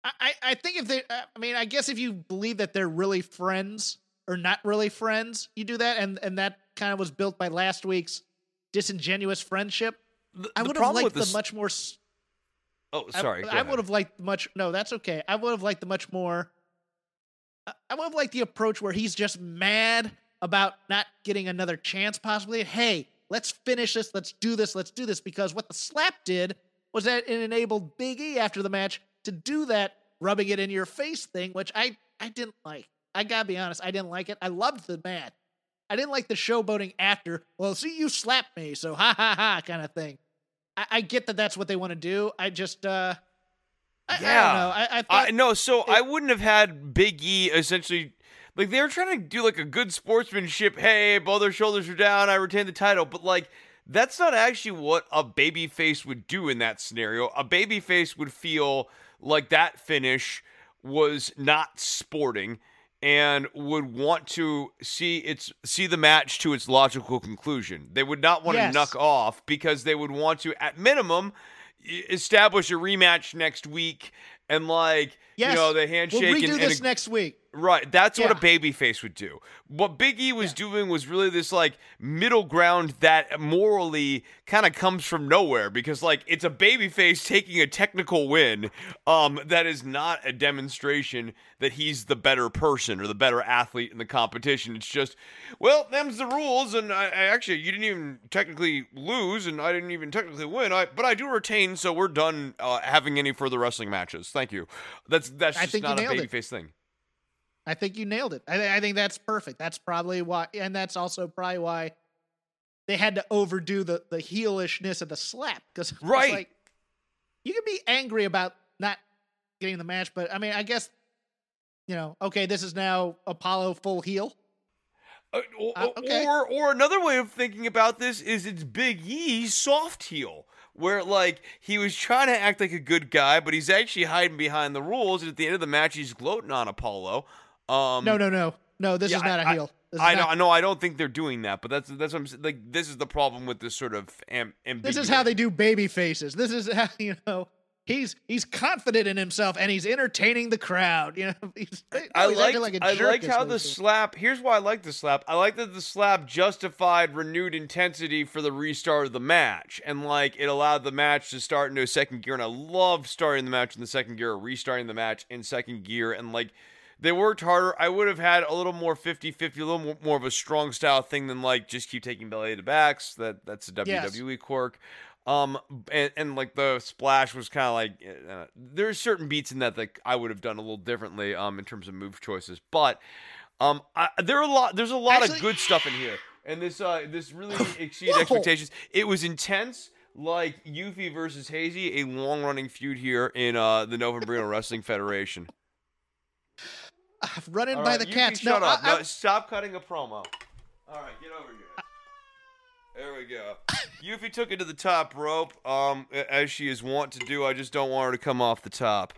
I, I, I think if they uh, I mean, I guess if you believe that they're really friends or not really friends, you do that and and that kind of was built by last week's disingenuous friendship. The- I would have liked the much more Oh, sorry. go I, would have liked much. No, that's okay. I would have liked the much more. I- I would have liked the approach where he's just mad about not getting another chance, possibly. Hey, let's finish this. Let's do this. Let's do this. Because what the slap did was that it enabled Big E after the match to do that rubbing it in your face thing, which I I didn't like. I gotta be honest, I didn't like it. I loved the match. I didn't like the showboating after. Well, see, you slapped me, so ha ha ha, kind of thing. I, I get that that's what they want to do. I just, uh, I, I don't Yeah. know. I, I I thought no, so I wouldn't have had Big E essentially like they were trying to do like a good sportsmanship. Hey, both their shoulders are down. I retain the title, but like that's not actually what a baby face would do in that scenario. A baby face would feel like that finish was not sporting and would want to see its see the match to its logical conclusion. They would not want Yes. to knuck off because they would want to at minimum establish a rematch next week and like yes, you know the handshake We'll redo and, this and next week. right. That's what a baby face would do. What big e was doing was really this like middle ground that morally kind of comes from nowhere because like it's a baby face taking a technical win um that is not a demonstration that he's the better person or the better athlete in the competition. It's just well them's the rules and I, I actually you didn't even technically lose and i didn't even technically win. I, but i do retain so we're done uh, having any further wrestling matches. Thank you. That's that's I just think you not a nailed it. face thing I think you nailed it. I, I think that's perfect. That's probably why, and that's also probably why they had to overdo the the heelishness of the slap because Right. like you can be angry about not getting the match, but I mean, I guess you know, okay, this is now Apollo full heel. Uh, or, Uh, okay. or or another way of thinking about this is it's Big E soft heel, where like he was trying to act like a good guy, but he's actually hiding behind the rules. And at the end of the match, he's gloating on Apollo. Um, No, no, no, no. This yeah, is not a I- heel. This I know, I. I don't think they're doing that, but that's that's what I'm saying. Like this is the problem with this sort of am, This is how they do baby faces. This is how you know he's he's confident in himself and he's entertaining the crowd. You know, he's, I he's like acting like a I like how the slap. Here's why I like the slap. I like that the slap justified renewed intensity for the restart of the match, and like it allowed the match to start into a second gear. And I love starting the match in the second gear, or restarting the match in second gear, and like. They worked harder. I would have had a little more 50-50, a little more, of a strong style thing than like just keep taking belly to backs. That that's a Yes. WWE quirk. Um, and, and like the splash was kind of like uh, there's certain beats in that that I would have done a little differently um in terms of move choices, but um I, there are a lot there's a lot Actually- of good stuff in here, and this uh this really exceeded Whoa. expectations. It was intense. Like Yuffie versus Hazy, a long running feud here in uh, the Novembrino Wrestling Federation. running All by right, the Yuffie, cats. shut no, up. I, no, stop cutting a promo. All right, get over here. There we go. Yuffie took it to the top rope, um, as she is wont to do. I just don't want her to come off the top.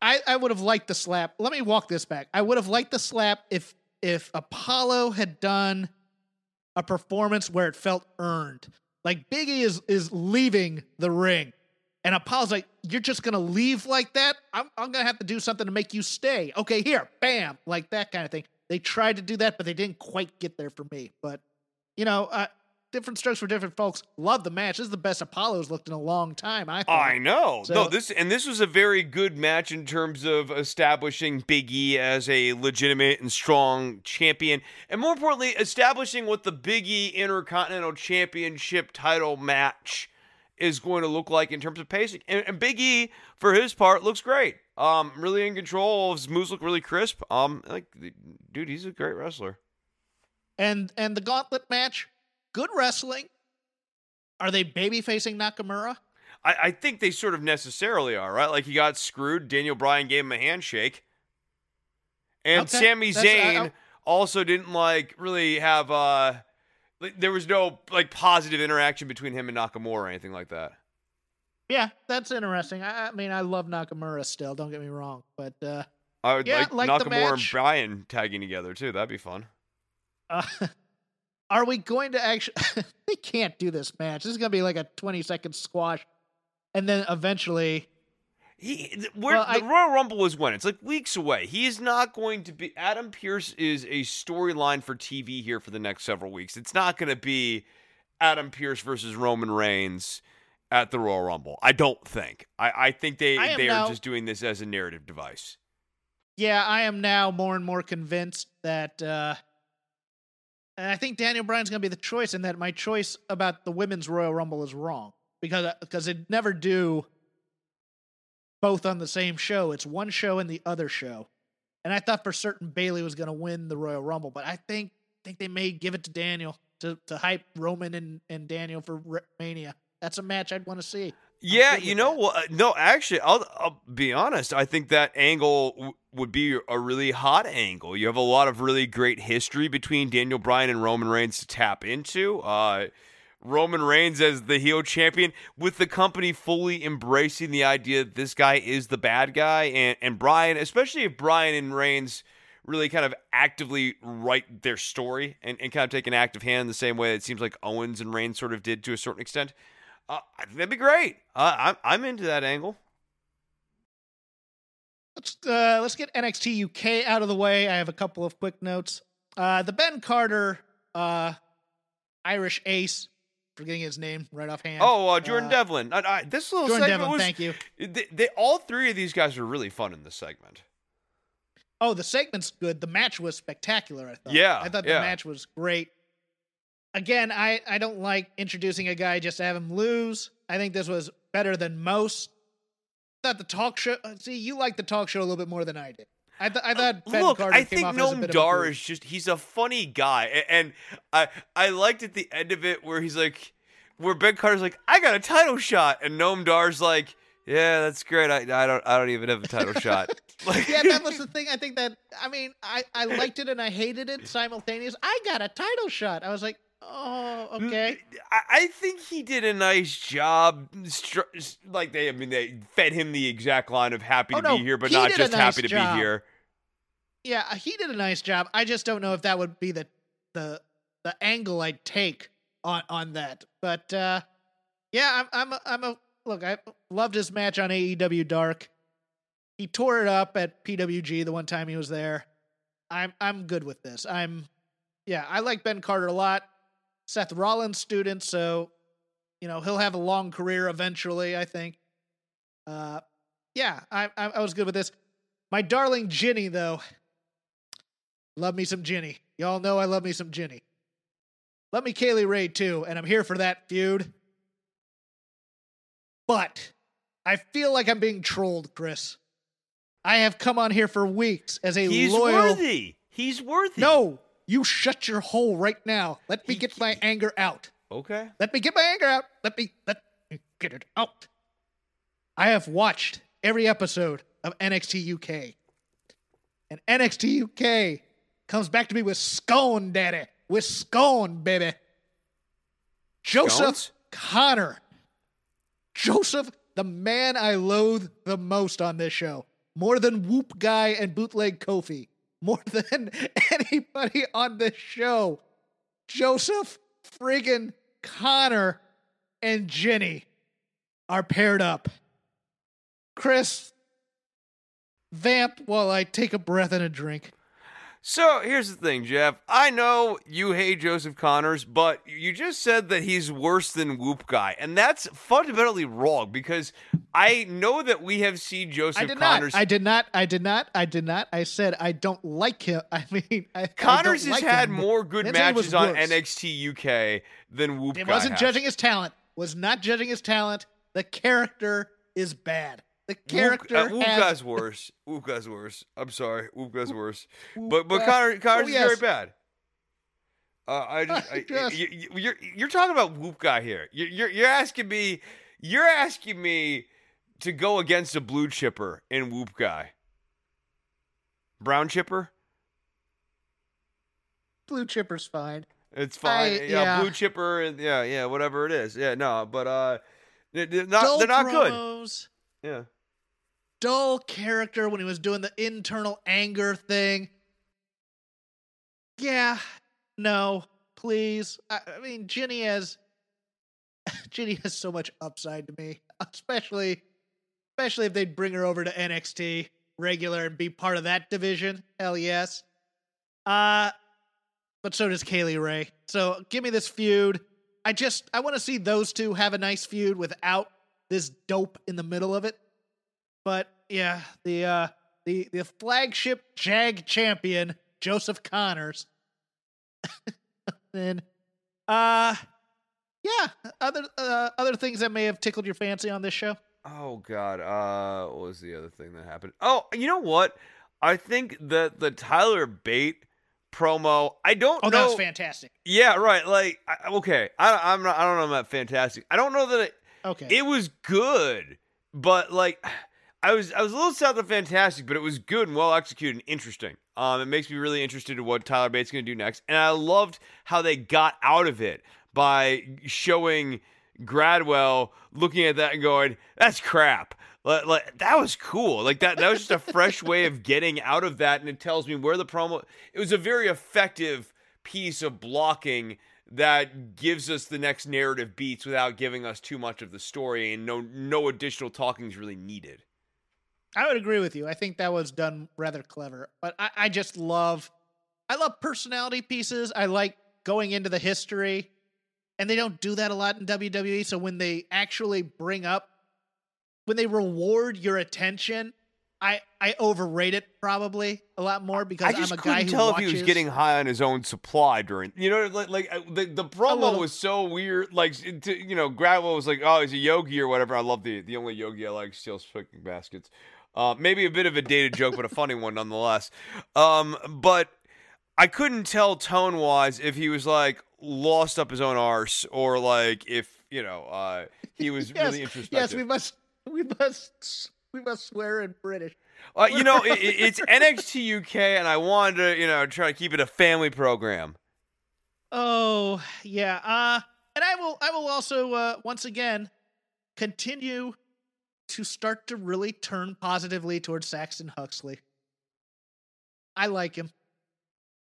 I, I would have liked the slap. Let me walk this back. I would have liked the slap if if Apollo had done a performance where it felt earned. Like Biggie is is leaving the ring, and Apollo's like, "You're just gonna leave like that? I'm I'm gonna have to do something to make you stay." Okay, here, bam, like that kind of thing. They tried to do that, but they didn't quite get there for me. But you know, uh, different strokes for different folks. Love the match. This is the best Apollo's looked in a long time. I thought. I know. So- no, this and this was a very good match in terms of establishing Big E as a legitimate and strong champion, and more importantly, establishing what the Big E Intercontinental Championship title match is going to look like in terms of pacing. And, and Big E, for his part, looks great. Um, really in control. His moves look really crisp. Um, like, dude, he's a great wrestler. And and the gauntlet match, good wrestling. Are they baby facing Nakamura? I, I think they sort of necessarily are, right? Like he got screwed. Daniel Bryan gave him a handshake. And Okay, Sami I- Zayn I- also didn't like really have uh like, there was no like positive interaction between him and Nakamura or anything like that. Yeah, that's interesting. I, I mean, I love Nakamura still. Don't get me wrong, but uh, I would Yeah, like, like Nakamura and. Bryan tagging together too. That'd be fun. uh are we going to actually? they can't do this match. This is gonna be like a twenty second squash, and then eventually, He, Well, I- the Royal Rumble is when it's like weeks away. He is not going to be. Adam Pearce is a storyline for TV here for the next several weeks. It's not going to be Adam Pearce versus Roman Reigns at the Royal Rumble. I don't think. I, I think they I they now- are just doing this as a narrative device. yeah, I am now more and more convinced that. uh and I think Daniel Bryan's going to be the choice, and that my choice about the women's Royal Rumble is wrong because uh, because they never do both on the same show. It's one show and the other show. And I thought for certain Bayley was going to win the Royal Rumble, but I think think they may give it to Daniel to to hype Roman and and Daniel for Mania. That's a match I'd want to see. Yeah, you know what? uh, No, actually, I'll, I'll be honest. I think that angle w- would be a really hot angle. You have a lot of really great history between Daniel Bryan and Roman Reigns to tap into. Uh, Roman Reigns as the heel champion, with the company fully embracing the idea that this guy is the bad guy, and and Bryan, especially if Bryan and Reigns really kind of actively write their story and, and kind of take an active hand the same way it seems like Owens and Reigns sort of did to a certain extent. Uh, I think that'd be great. Uh, I'm I'm into that angle. Let's uh, let's get NXT UK out of the way. I have a couple of quick notes. Uh, the Ben Carter uh, Irish Ace, forgetting his name right offhand. Oh, uh, Jordan Uh, Devlin. I, I, this little Jordan segment Devlin, was. thank you. They, they, all three of these guys are really fun in this segment. Oh, the segment's good. The match was spectacular. I thought. Yeah, I thought yeah. the match was great. Again, I I don't like introducing a guy just to have him lose. I think this was better than most. thought the talk show. uh, See, you like the talk show a little bit more than I did. I, th- I thought Ben Look, Carter I came think off as a Noam bit of a Dar is just—he's a funny guy, A- and I I liked at the end of it where he's like, where Ben Carter's like, "I got a title shot," and Noam Dar's like, Yeah, that's great. I, I don't I don't even have a title shot. Like, yeah, that was the thing. I think that I mean, I I liked it and I hated it simultaneous. I got a title shot. I was like, oh, okay. I, think he did a nice job. Like they, I mean, they fed him the exact line of "happy Oh, to no, be here," but he not just nice happy to be here. Yeah, he did a nice job. I just don't know if that would be the the the angle I'd take on on that. But uh yeah, I'm I'm a, I'm a look. I loved his match on AEW Dark. He tore it up at PWG the one time he was there. I'm I'm good with this. I'm yeah, I like Ben Carter a lot. Seth Rollins student, so you know he'll have a long career eventually. I think. Uh, yeah, I I, I was good with this. My darling Jinny, though. Love me some Jinny. Y'all know I love me some Jinny. Love me Kay Lee Ray too, and I'm here for that feud. But I feel like I'm being trolled, Chris. I have come on here for weeks as a He's loyal. worthy. He's worthy. No, you shut your hole right now. Let me get my anger out. Okay. Let me get my anger out. Let me let me get it out. I have watched every episode of NXT UK. And NXT UK comes back to me with scone, daddy. With scone, baby. Joseph Scones? Connor. Joseph, the man I loathe the most on this show. More than Whoop Guy and Bootleg Kofi. More than anybody on this show. Joseph friggin' Connor and Jinny are paired up. Chris, vamp while I take a breath and a drink. So here's the thing, Jeff. I know you hate Joseph Conners, but you just said that he's worse than Whoop Guy, and that's fundamentally wrong because I know that we have seen Joseph I did Conners. not. I did not. I did not. I did not. I said I don't like him. I mean, I, Conners I has like had him. more good Didn't say he was matches on. NXT UK than Whoop It Guy. wasn't has. judging his talent. Was not judging his talent. The character is bad. The character Whoop, uh, has Guy's worse. Whoop Guy's worse. I'm sorry. Whoop Guy's worse. But but Connor Conners Oh, is very bad. Uh, I just, I, Yes. you, you, you're you're talking about Whoop Guy here. You're, you're you're asking me you're asking me to go against a blue chipper in Whoop Guy. Brown chipper. blue chipper's fine. It's fine. I- yeah, yeah. blue chipper. and Yeah, yeah, whatever it is. Yeah, no, but uh, they're, not they're not good. Yeah. Dull character when he was doing the internal anger thing. Yeah, no, please. I, I mean, Jinny has Jinny has so much upside to me, especially especially if they'd bring her over to NXT regular and be part of that division. Hell yes. Uh but so does Kay Lee Ray. So give me this feud. I just I want to see those two have a nice feud without this dope in the middle of it. But yeah, the uh the the flagship Jag champion Joseph Conners. then uh yeah, other uh, other things that may have tickled your fancy on this show. Oh God. Uh, what was the other thing that happened? Oh, you know what? I think that the Tyler Bate promo. I don't Oh, know. that was fantastic. Yeah, right. Like, I, okay, I, I'm not. I don't know about fantastic. I don't know that it, Okay. it was good, but like, I was I was a little south of fantastic, but it was good and well executed and interesting. Um, it makes me really interested in what Tyler Bates is going to do next, and I loved how they got out of it by showing Gradwell looking at that and going, "That's crap." Like, like that was cool. Like that that was just a fresh way of getting out of that, and it tells me where the promo. It was a very effective piece of blocking that gives us the next narrative beats without giving us too much of the story, and no no additional talking is really needed. I would agree with you. I think that was done rather clever. But I, I just love I love personality pieces. I like going into the history. And they don't do that a lot in WWE. So when they actually bring up when they reward your attention, I I overrate it probably a lot more because I just I'm a couldn't guy who tell watches. if he was getting high on his own supply during. You know, like like uh, the the promo was so weird. Like to, you know, Gradwell was like, "Oh, he's a yogi or whatever." I love the the only yogi I like steals picking baskets. Uh, maybe a bit of a dated joke, but a funny one nonetheless. Um, but I couldn't tell tone wise if he was like lost up his own arse or like if you know uh, he was yes, really introspective. yes, we must we must we must swear in British. Uh, you know, it, it's NXT UK, and I wanted to, you know, try to keep it a family program. Oh yeah. Uh, and I will I will also uh, once again continue to start to really turn positively towards Saxon Huxley. I like him.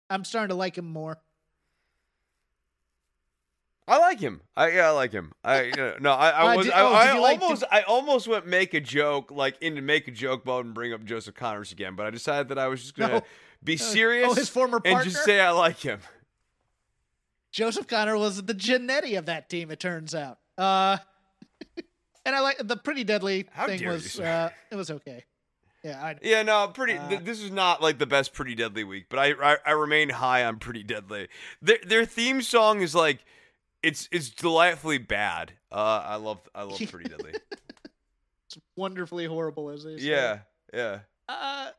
I'm starting to like him more. I like him. I yeah, I like him. I no, I, I Uh, was did- I, oh, I like- almost I almost went make a joke like into make a joke mode and bring up Joseph Conners again, but I decided that I was just gonna No. be serious. oh, his former and just say I like him. Joseph Connor was the Jannetty of that team. It turns out. Uh, and I like the pretty deadly How thing was uh, it was okay. Yeah, I, Yeah, no, pretty. Uh, th- this is not like the best Pretty Deadly week, but I I, I remain high on Pretty Deadly. Their their theme song is like, it's it's delightfully bad. Uh, I love I love Pretty Deadly. it's wonderfully horrible as they say. yeah, yeah. Uh,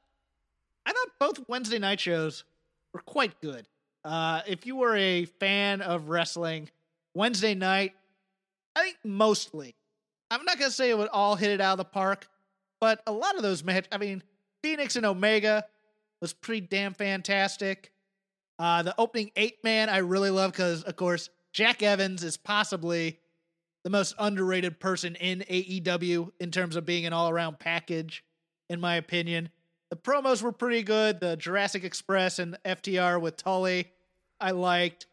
I thought both Wednesday night shows were quite good. Uh, if you were a fan of wrestling, Wednesday night, I think mostly. I'm not gonna say it would all hit it out of the park, but a lot of those match. I mean, Fenix and Omega was pretty damn fantastic. Uh, the opening eight man I really love because, of course, Jack Evans is possibly the most underrated person in AEW in terms of being an all around package, in my opinion. The promos were pretty good. The Jurassic Express and FTR with Tully, I liked.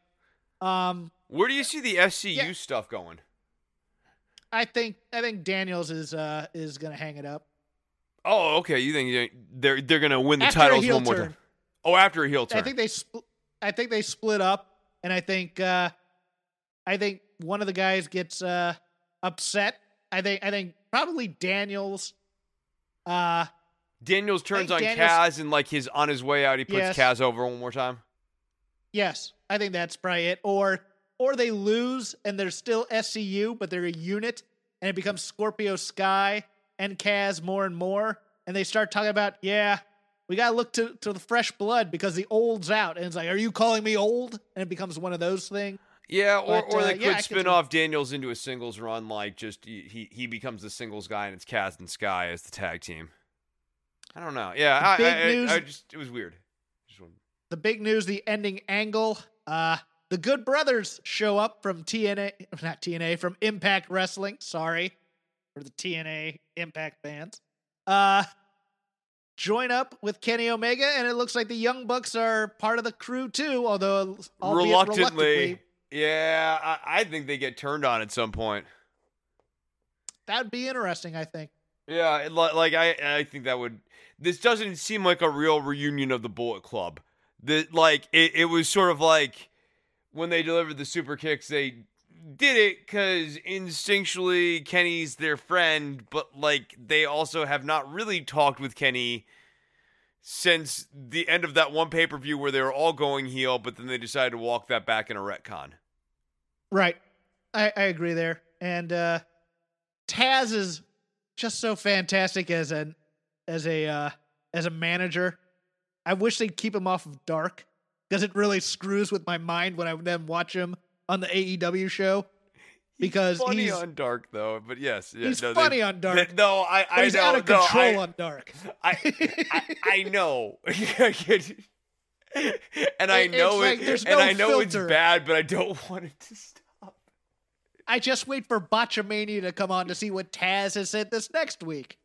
Um, Where do you see the SCU Yeah. stuff going? I think I think Daniels is uh is gonna hang it up Oh, okay. You think they- they're they're gonna win the After titles one more turn. time? Oh, after a heel turn. I think they spl- I think they split up, and I think uh, I think one of the guys gets uh, upset. I think I think probably Daniels. Uh, Daniels turns on Daniels- Kaz and like his on his way out, he puts Yes. Kaz over one more time. yes, I think that's probably it. Or or they lose and they're still SCU, but they're a unit, and it becomes Scorpio Sky and Kaz more and more, and they start talking about yeah. We gotta look to, to the fresh blood because the old's out, and it's like, are you calling me old? And it becomes one of those things. Yeah, or, But, or uh, they yeah, could could spin off Daniels into a singles run, like just he he, becomes the singles guy and it's Kaz and Sky as the tag team. I don't know. Yeah, I, big I, news- I just it was weird. Just wanted- the big news, the ending angle. Uh, the Good Brothers show up from TNA, not TNA, from Impact Wrestling. Sorry for the TNA Impact fans. Uh, join up with Kenny Omega, and it looks like the Young Bucks are part of the crew too, although reluctantly, reluctantly. Yeah, I, I think they get turned on at some point. That'd be interesting, I think. Yeah, like I I think that would. This doesn't seem like a real reunion of the Bullet Club. The like it, it was sort of like when they delivered the super kicks, they did it because instinctually Kenny's their friend, but like they also have not really talked with Kenny since the end of that one pay per view where they were all going heel, but then they decided to walk that back in a retcon. Right. I, I agree there. And uh Taz is just so fantastic as an as a uh as a manager. I wish they'd keep him off of Dark because it really screws with my mind when I then watch him on the AEW show. Because he's funny he's, on Dark though, but yes, yeah, he's no, they- funny on Dark. they- no, I, I he's know, out of no, control I- on Dark. I, I, I know, and I It- know it's like it, there's and no I know it's bad, but I don't want it to stop. I just wait for Botchamania to come on to see what Taz has said this next week.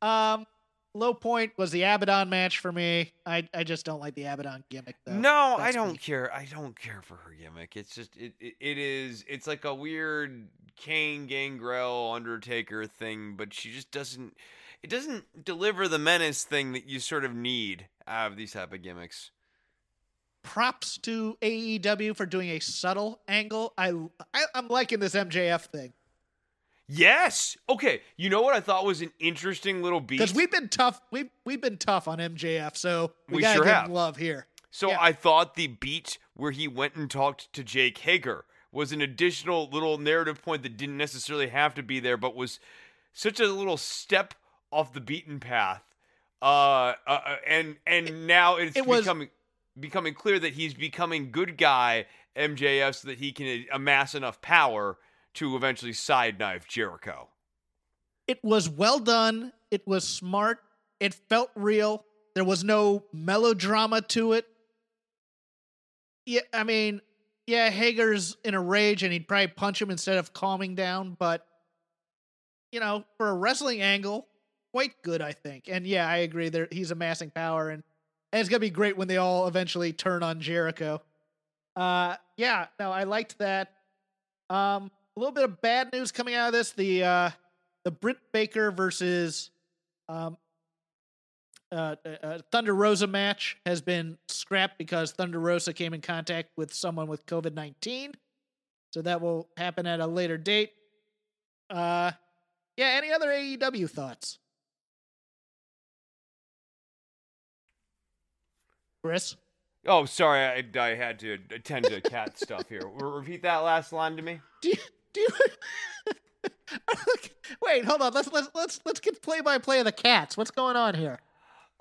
Um, low point was the Abaddon match for me. I I just don't like the Abaddon gimmick though. no, I don't me. care. I don't care for her gimmick. It's just it, it, it is. It's like a weird Kane Gangrel Undertaker thing, but she just doesn't. It doesn't deliver the menace thing that you sort of need out of these type of gimmicks. Props to AEW for doing a subtle angle. I, I I'm liking this MJF thing Yes. Okay. You know what I thought was an interesting little beat. because we've been tough. We've we've been tough on MJF, so we, We gotta sure give have. him love here. So Yeah. I thought the beat where he went and talked to Jake Hager was an additional little narrative point that didn't necessarily have to be there, but was such a little step off the beaten path. Uh, uh and and now it's it was- becoming clear that he's becoming good guy MJF so that he can amass enough power to eventually side knife Jericho. it was well done. It was smart. It felt real. There was no melodrama to it. Yeah, I mean, yeah, Hager's in a rage and he'd probably punch him instead of calming down, but you know, for a wrestling angle, quite good, I think. And yeah, I agree. There, he's amassing power, and, and it's gonna be great when they all eventually turn on Jericho. Uh, yeah, no, I liked that. Um, a little bit of bad news coming out of this: the uh, the Britt Baker versus um, uh, uh, uh, Thunder Rosa match has been scrapped because Thunder Rosa came in contact with someone with COVID nineteen. So that will happen at a later date. Uh, yeah. Any other AEW thoughts, Chris? Oh, sorry, I, I had to attend to cat stuff here. Repeat that last line to me. Do you, do you Wait, hold on. Let's let's let's let's get play by play of the cats. What's going on here?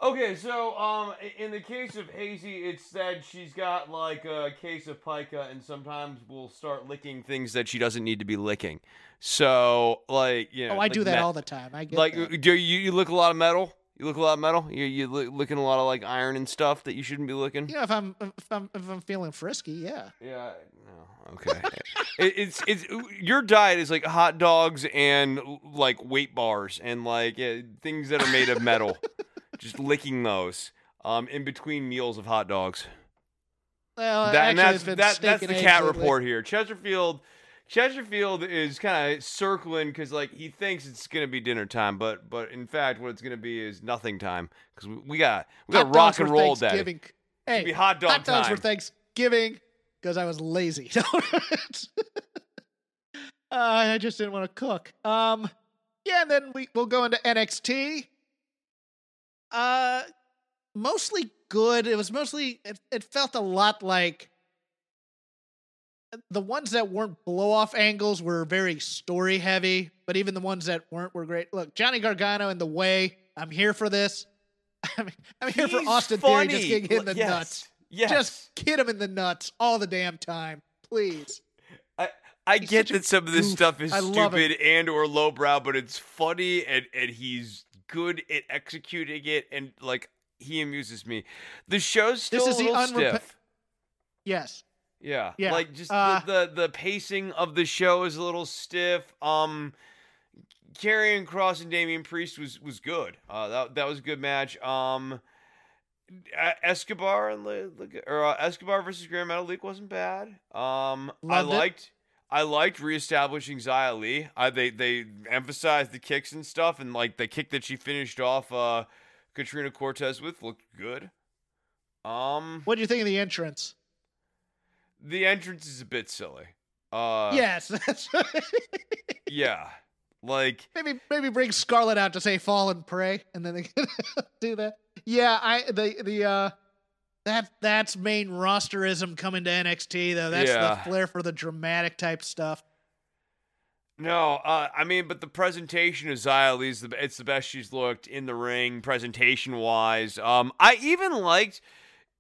Okay, so um, in the case of Hazy, it's that she's got like a case of pica, and sometimes will start licking things that she doesn't need to be licking. So, like, you know, Oh, I like do that me- all the time. I get Like, that. do you you lick a lot of metal? You look a lot of metal. You you li- licking a lot of like iron and stuff that you shouldn't be licking. Yeah, if I'm if I'm if I'm feeling frisky, yeah. Yeah. No. Okay. it, it's it's your diet is like hot dogs and like weight bars and like yeah, things that are made of metal. Just licking those um in between meals of hot dogs. Well, That, and actually, that's that, that's the cat report here. Chesterfield Chesterfield is kind of circling because like he thinks it's gonna be dinner time, but but in fact what it's gonna be is nothing time because we, got we got Hot rock and roll day. Hey, be hot dog hot dogs for. Thanksgiving because I was lazy. uh, I just didn't want to cook. Um, yeah, and then we we'll go into NXT. Uh, mostly good. It was mostly it, it felt a lot like the ones that weren't blow off angles were very story heavy, but even the ones that weren't were great. Look, Johnny Gargano in the way. I'm here for this. I'm, I'm here for Austin Theory just funny. getting hit in the Yes. nuts. Yes. Just hit him in the nuts all the damn time, please. I I He's get that some of this stuff is I stupid and or lowbrow, but it's funny and and he's good at executing it and like he amuses me. The show's still This is a the little unrepe- stiff. Yes. Yeah. Yeah, Like just uh, the, the the pacing of the show is a little stiff. Um Karrion Kross and Damian Priest was was good. Uh that that was a good match. Um Escobar and Le- Le- or uh, Escobar versus Grand Metalik wasn't bad. Um I Loved it. liked I liked reestablishing Xia Li. I they they emphasized the kicks and stuff and like the kick that she finished off uh Katrina Cortez with looked good. Um What do you think of the entrance? The entrance is a bit silly. Uh yes. That's Yeah. Like maybe maybe bring Scarlett out to say fall and pray, and then they can do that. Yeah, I the the uh that that's main rosterism coming to NXT though. That's Yeah. the flair for the dramatic type stuff. no, uh I mean but the presentation of Li's the it's the best she's looked in the ring presentation wise. Um I even liked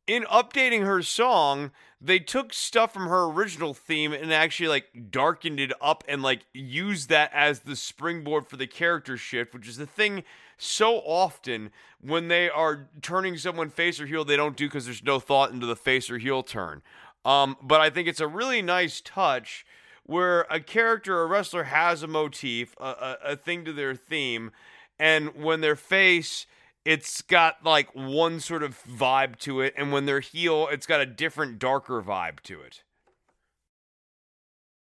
in updating her song, they took stuff from her original theme and actually like darkened it up and like used that as the springboard for the character shift, which is the thing so often when they are turning someone face or heel, they don't do because there's no thought into the face or heel turn. Um, but I think it's a really nice touch where a character, a wrestler has a motif, a, a, a thing to their theme, and when their face it's got like one sort of vibe to it, and when they're heel, it's got a different, darker vibe to it.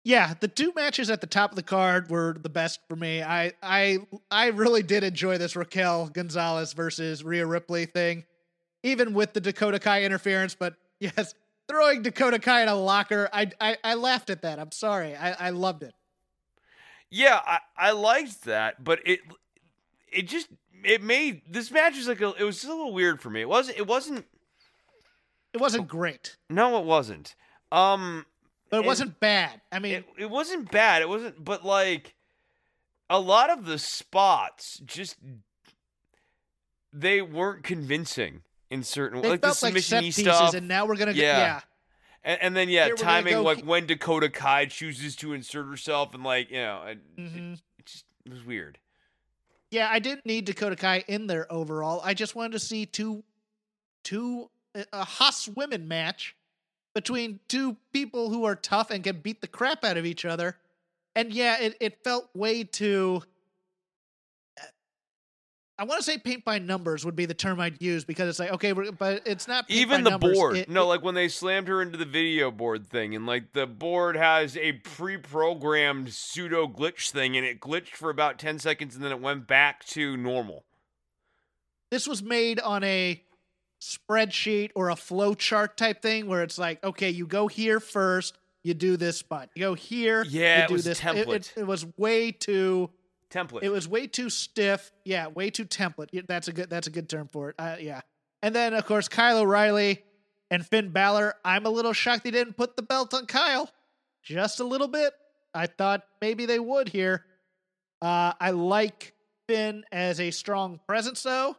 Yeah, the two matches at the top of the card were the best for me. I I I really did enjoy this Raquel Gonzalez versus Rhea Ripley thing, even with the Dakota Kai interference. But yes, throwing Dakota Kai in a locker, I I, I laughed at that. I'm sorry, I, I loved it. Yeah, I, I liked that, but it it just it made this match was like a, it was just a little weird for me. It wasn't it wasn't It wasn't great, no it wasn't. Um but it And wasn't bad. I mean, it, it wasn't bad. It wasn't but like a lot of the spots just they weren't convincing in certain they like the like submission pieces, stuff. and now we're gonna go, Yeah. yeah. And, and then yeah, Here timing go like when Dakota Kai chooses to insert herself and like you know, it, Mhm. it just it was weird. Yeah, I didn't need Dakota Kai in there overall. I just wanted to see two, two uh, a Haas women match between two people who are tough and can beat the crap out of each other. And yeah, it, it felt way too. I want to say paint by numbers would be the term I'd use because it's like okay, but it's not even the numbers. board. It, no, it, like when they slammed her into the video board thing, and like the board has a pre-programmed pseudo glitch thing, and it glitched for about ten seconds, and then it went back to normal. This was made on a spreadsheet or a flow chart type thing where it's like, okay, you go here first, you do this spot. You go here, yeah, you do it was this. template. It, it was way too template. It was way too stiff. Yeah, way too template. That's a good. That's a good term for it. Uh, yeah. And then of course Kyle O'Reilly and Finn Balor. I'm a little shocked they didn't put the belt on Kyle, just a little bit. I thought maybe they would here. Uh, I like Finn as a strong presence, though.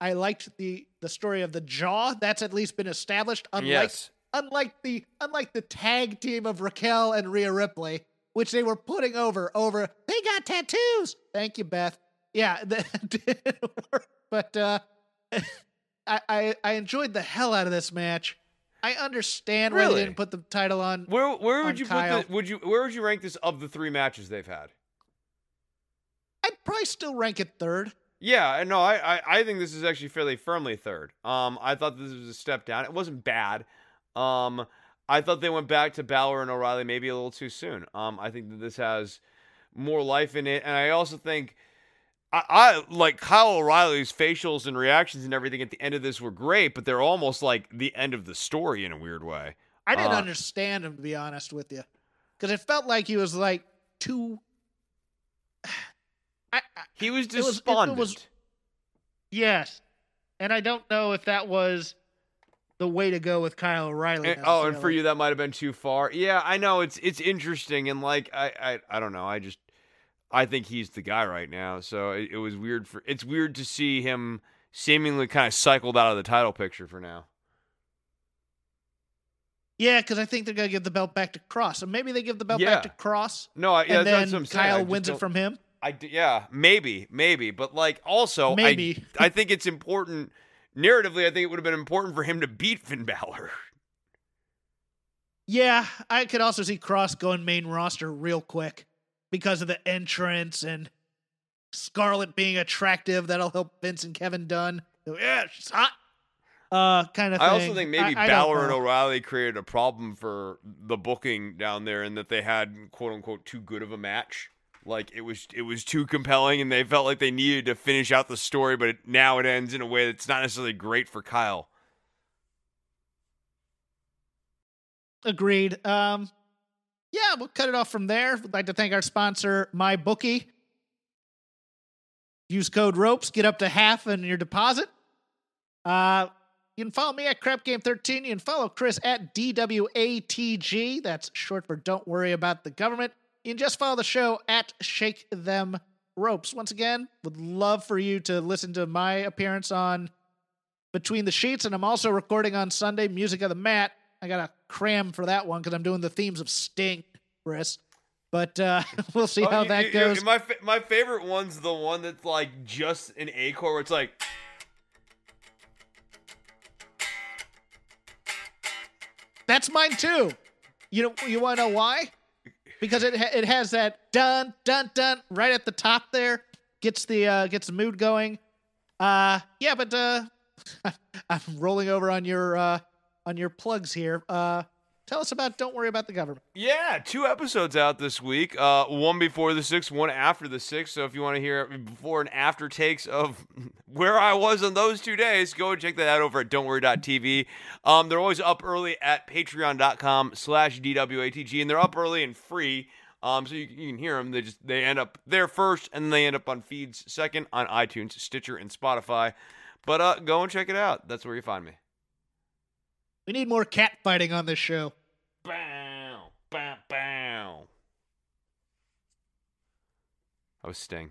I liked the the story of the jaw. That's at least been established. Unlike yes. unlike the unlike the tag team of Raquel and Rhea Ripley, which they were putting over over. They got tattoos. Thank you, Beth. Yeah, that didn't work. But uh, I, I I enjoyed the hell out of this match. I understand why they didn't put the title on. Where where on would you Kyle. put the, would you where would you rank this of the three matches they've had? I'd probably still rank it third. Yeah, no, I, I I think this is actually fairly firmly third. Um, I thought this was a step down. It wasn't bad. Um, I thought they went back to Balor and O'Reilly maybe a little too soon. Um, I think that this has more life in it, and I also think I, I like Kyle O'Reilly's facials and reactions and everything at the end of this were great, but they're almost like the end of the story in a weird way. I didn't Uh, understand him to be honest with you, because it felt like he was like too. I, I, He was was- it was- despondent. yes, and I don't know if that was the way to go with Kyle O'Reilly. And- oh, and for you that might have been too far. Yeah, I know it's it's interesting and like I I, I don't know. I just I think he's the guy right now. So it, it was weird for it's weird to see him seemingly kind of cycled out of the title picture for now. Yeah, because I think they're gonna give the belt back to Kross, so maybe they give the belt Yeah. back to Kross, No, I, yeah, and that's, then that's what I'm saying. Kyle wins it from him. I d- yeah, maybe, maybe, but like also, I- Maybe. I, think it's important narratively. I think it would have been important for him to beat Finn Balor. Yeah, I could also see Kross going main roster real quick because of the entrance and Scarlett being attractive. That'll help Vince and Kevin Dunn. Yeah, she's hot. Uh, kind of. I also think maybe I, I Balor and. O'Reilly created a problem for the booking down there, and that they had quote unquote too good of a match. Like it was, it was too compelling, and they felt like they needed to finish out the story. But it, now it ends in a way that's not necessarily great for Kyle. Agreed. Um, yeah, we'll cut it off from there. We'd like to thank our sponsor, MyBookie. Use code ROPES, get up to half in your deposit. Uh, you can follow me at Crap Game 13. You can follow Chris at DWATG. That's short for Don't Worry About the Government. You can just follow the show at Shake Them Ropes. Once again, would love for you to listen to my appearance on Between the Sheets, and I'm also recording on Sunday Music of the Mat. I got to cram for that one because I'm doing the themes of Sting, Chris. But uh, we'll see Oh, how you- that you- you- goes. my fa- my favorite one's the one that's like just an A chord. Where it's like That's mine too. You know, you want to know why? Because it ha- it has that dun dun dun right at the top there. Gets the uh, gets the mood going. Uh, yeah, but uh, I'm rolling over on your uh, on your plugs here. Uh, tell us about. Don't worry about the government. Yeah, two episodes out this week. Uh, one before the six, one after the six. So if you want to hear before and after takes of where I was on those two days, go and check that out over at don'tworry.tv. Um, they're always up early at patreon.com slash DWATG, and they're up early and free. Um, so you, you can hear them. They just they end up there first, and then they end up on feeds second on iTunes, Stitcher, and Spotify. But uh, go and check it out. That's where you find me. We need more cat fighting on this show. Bow, bow, bow. That was Sting.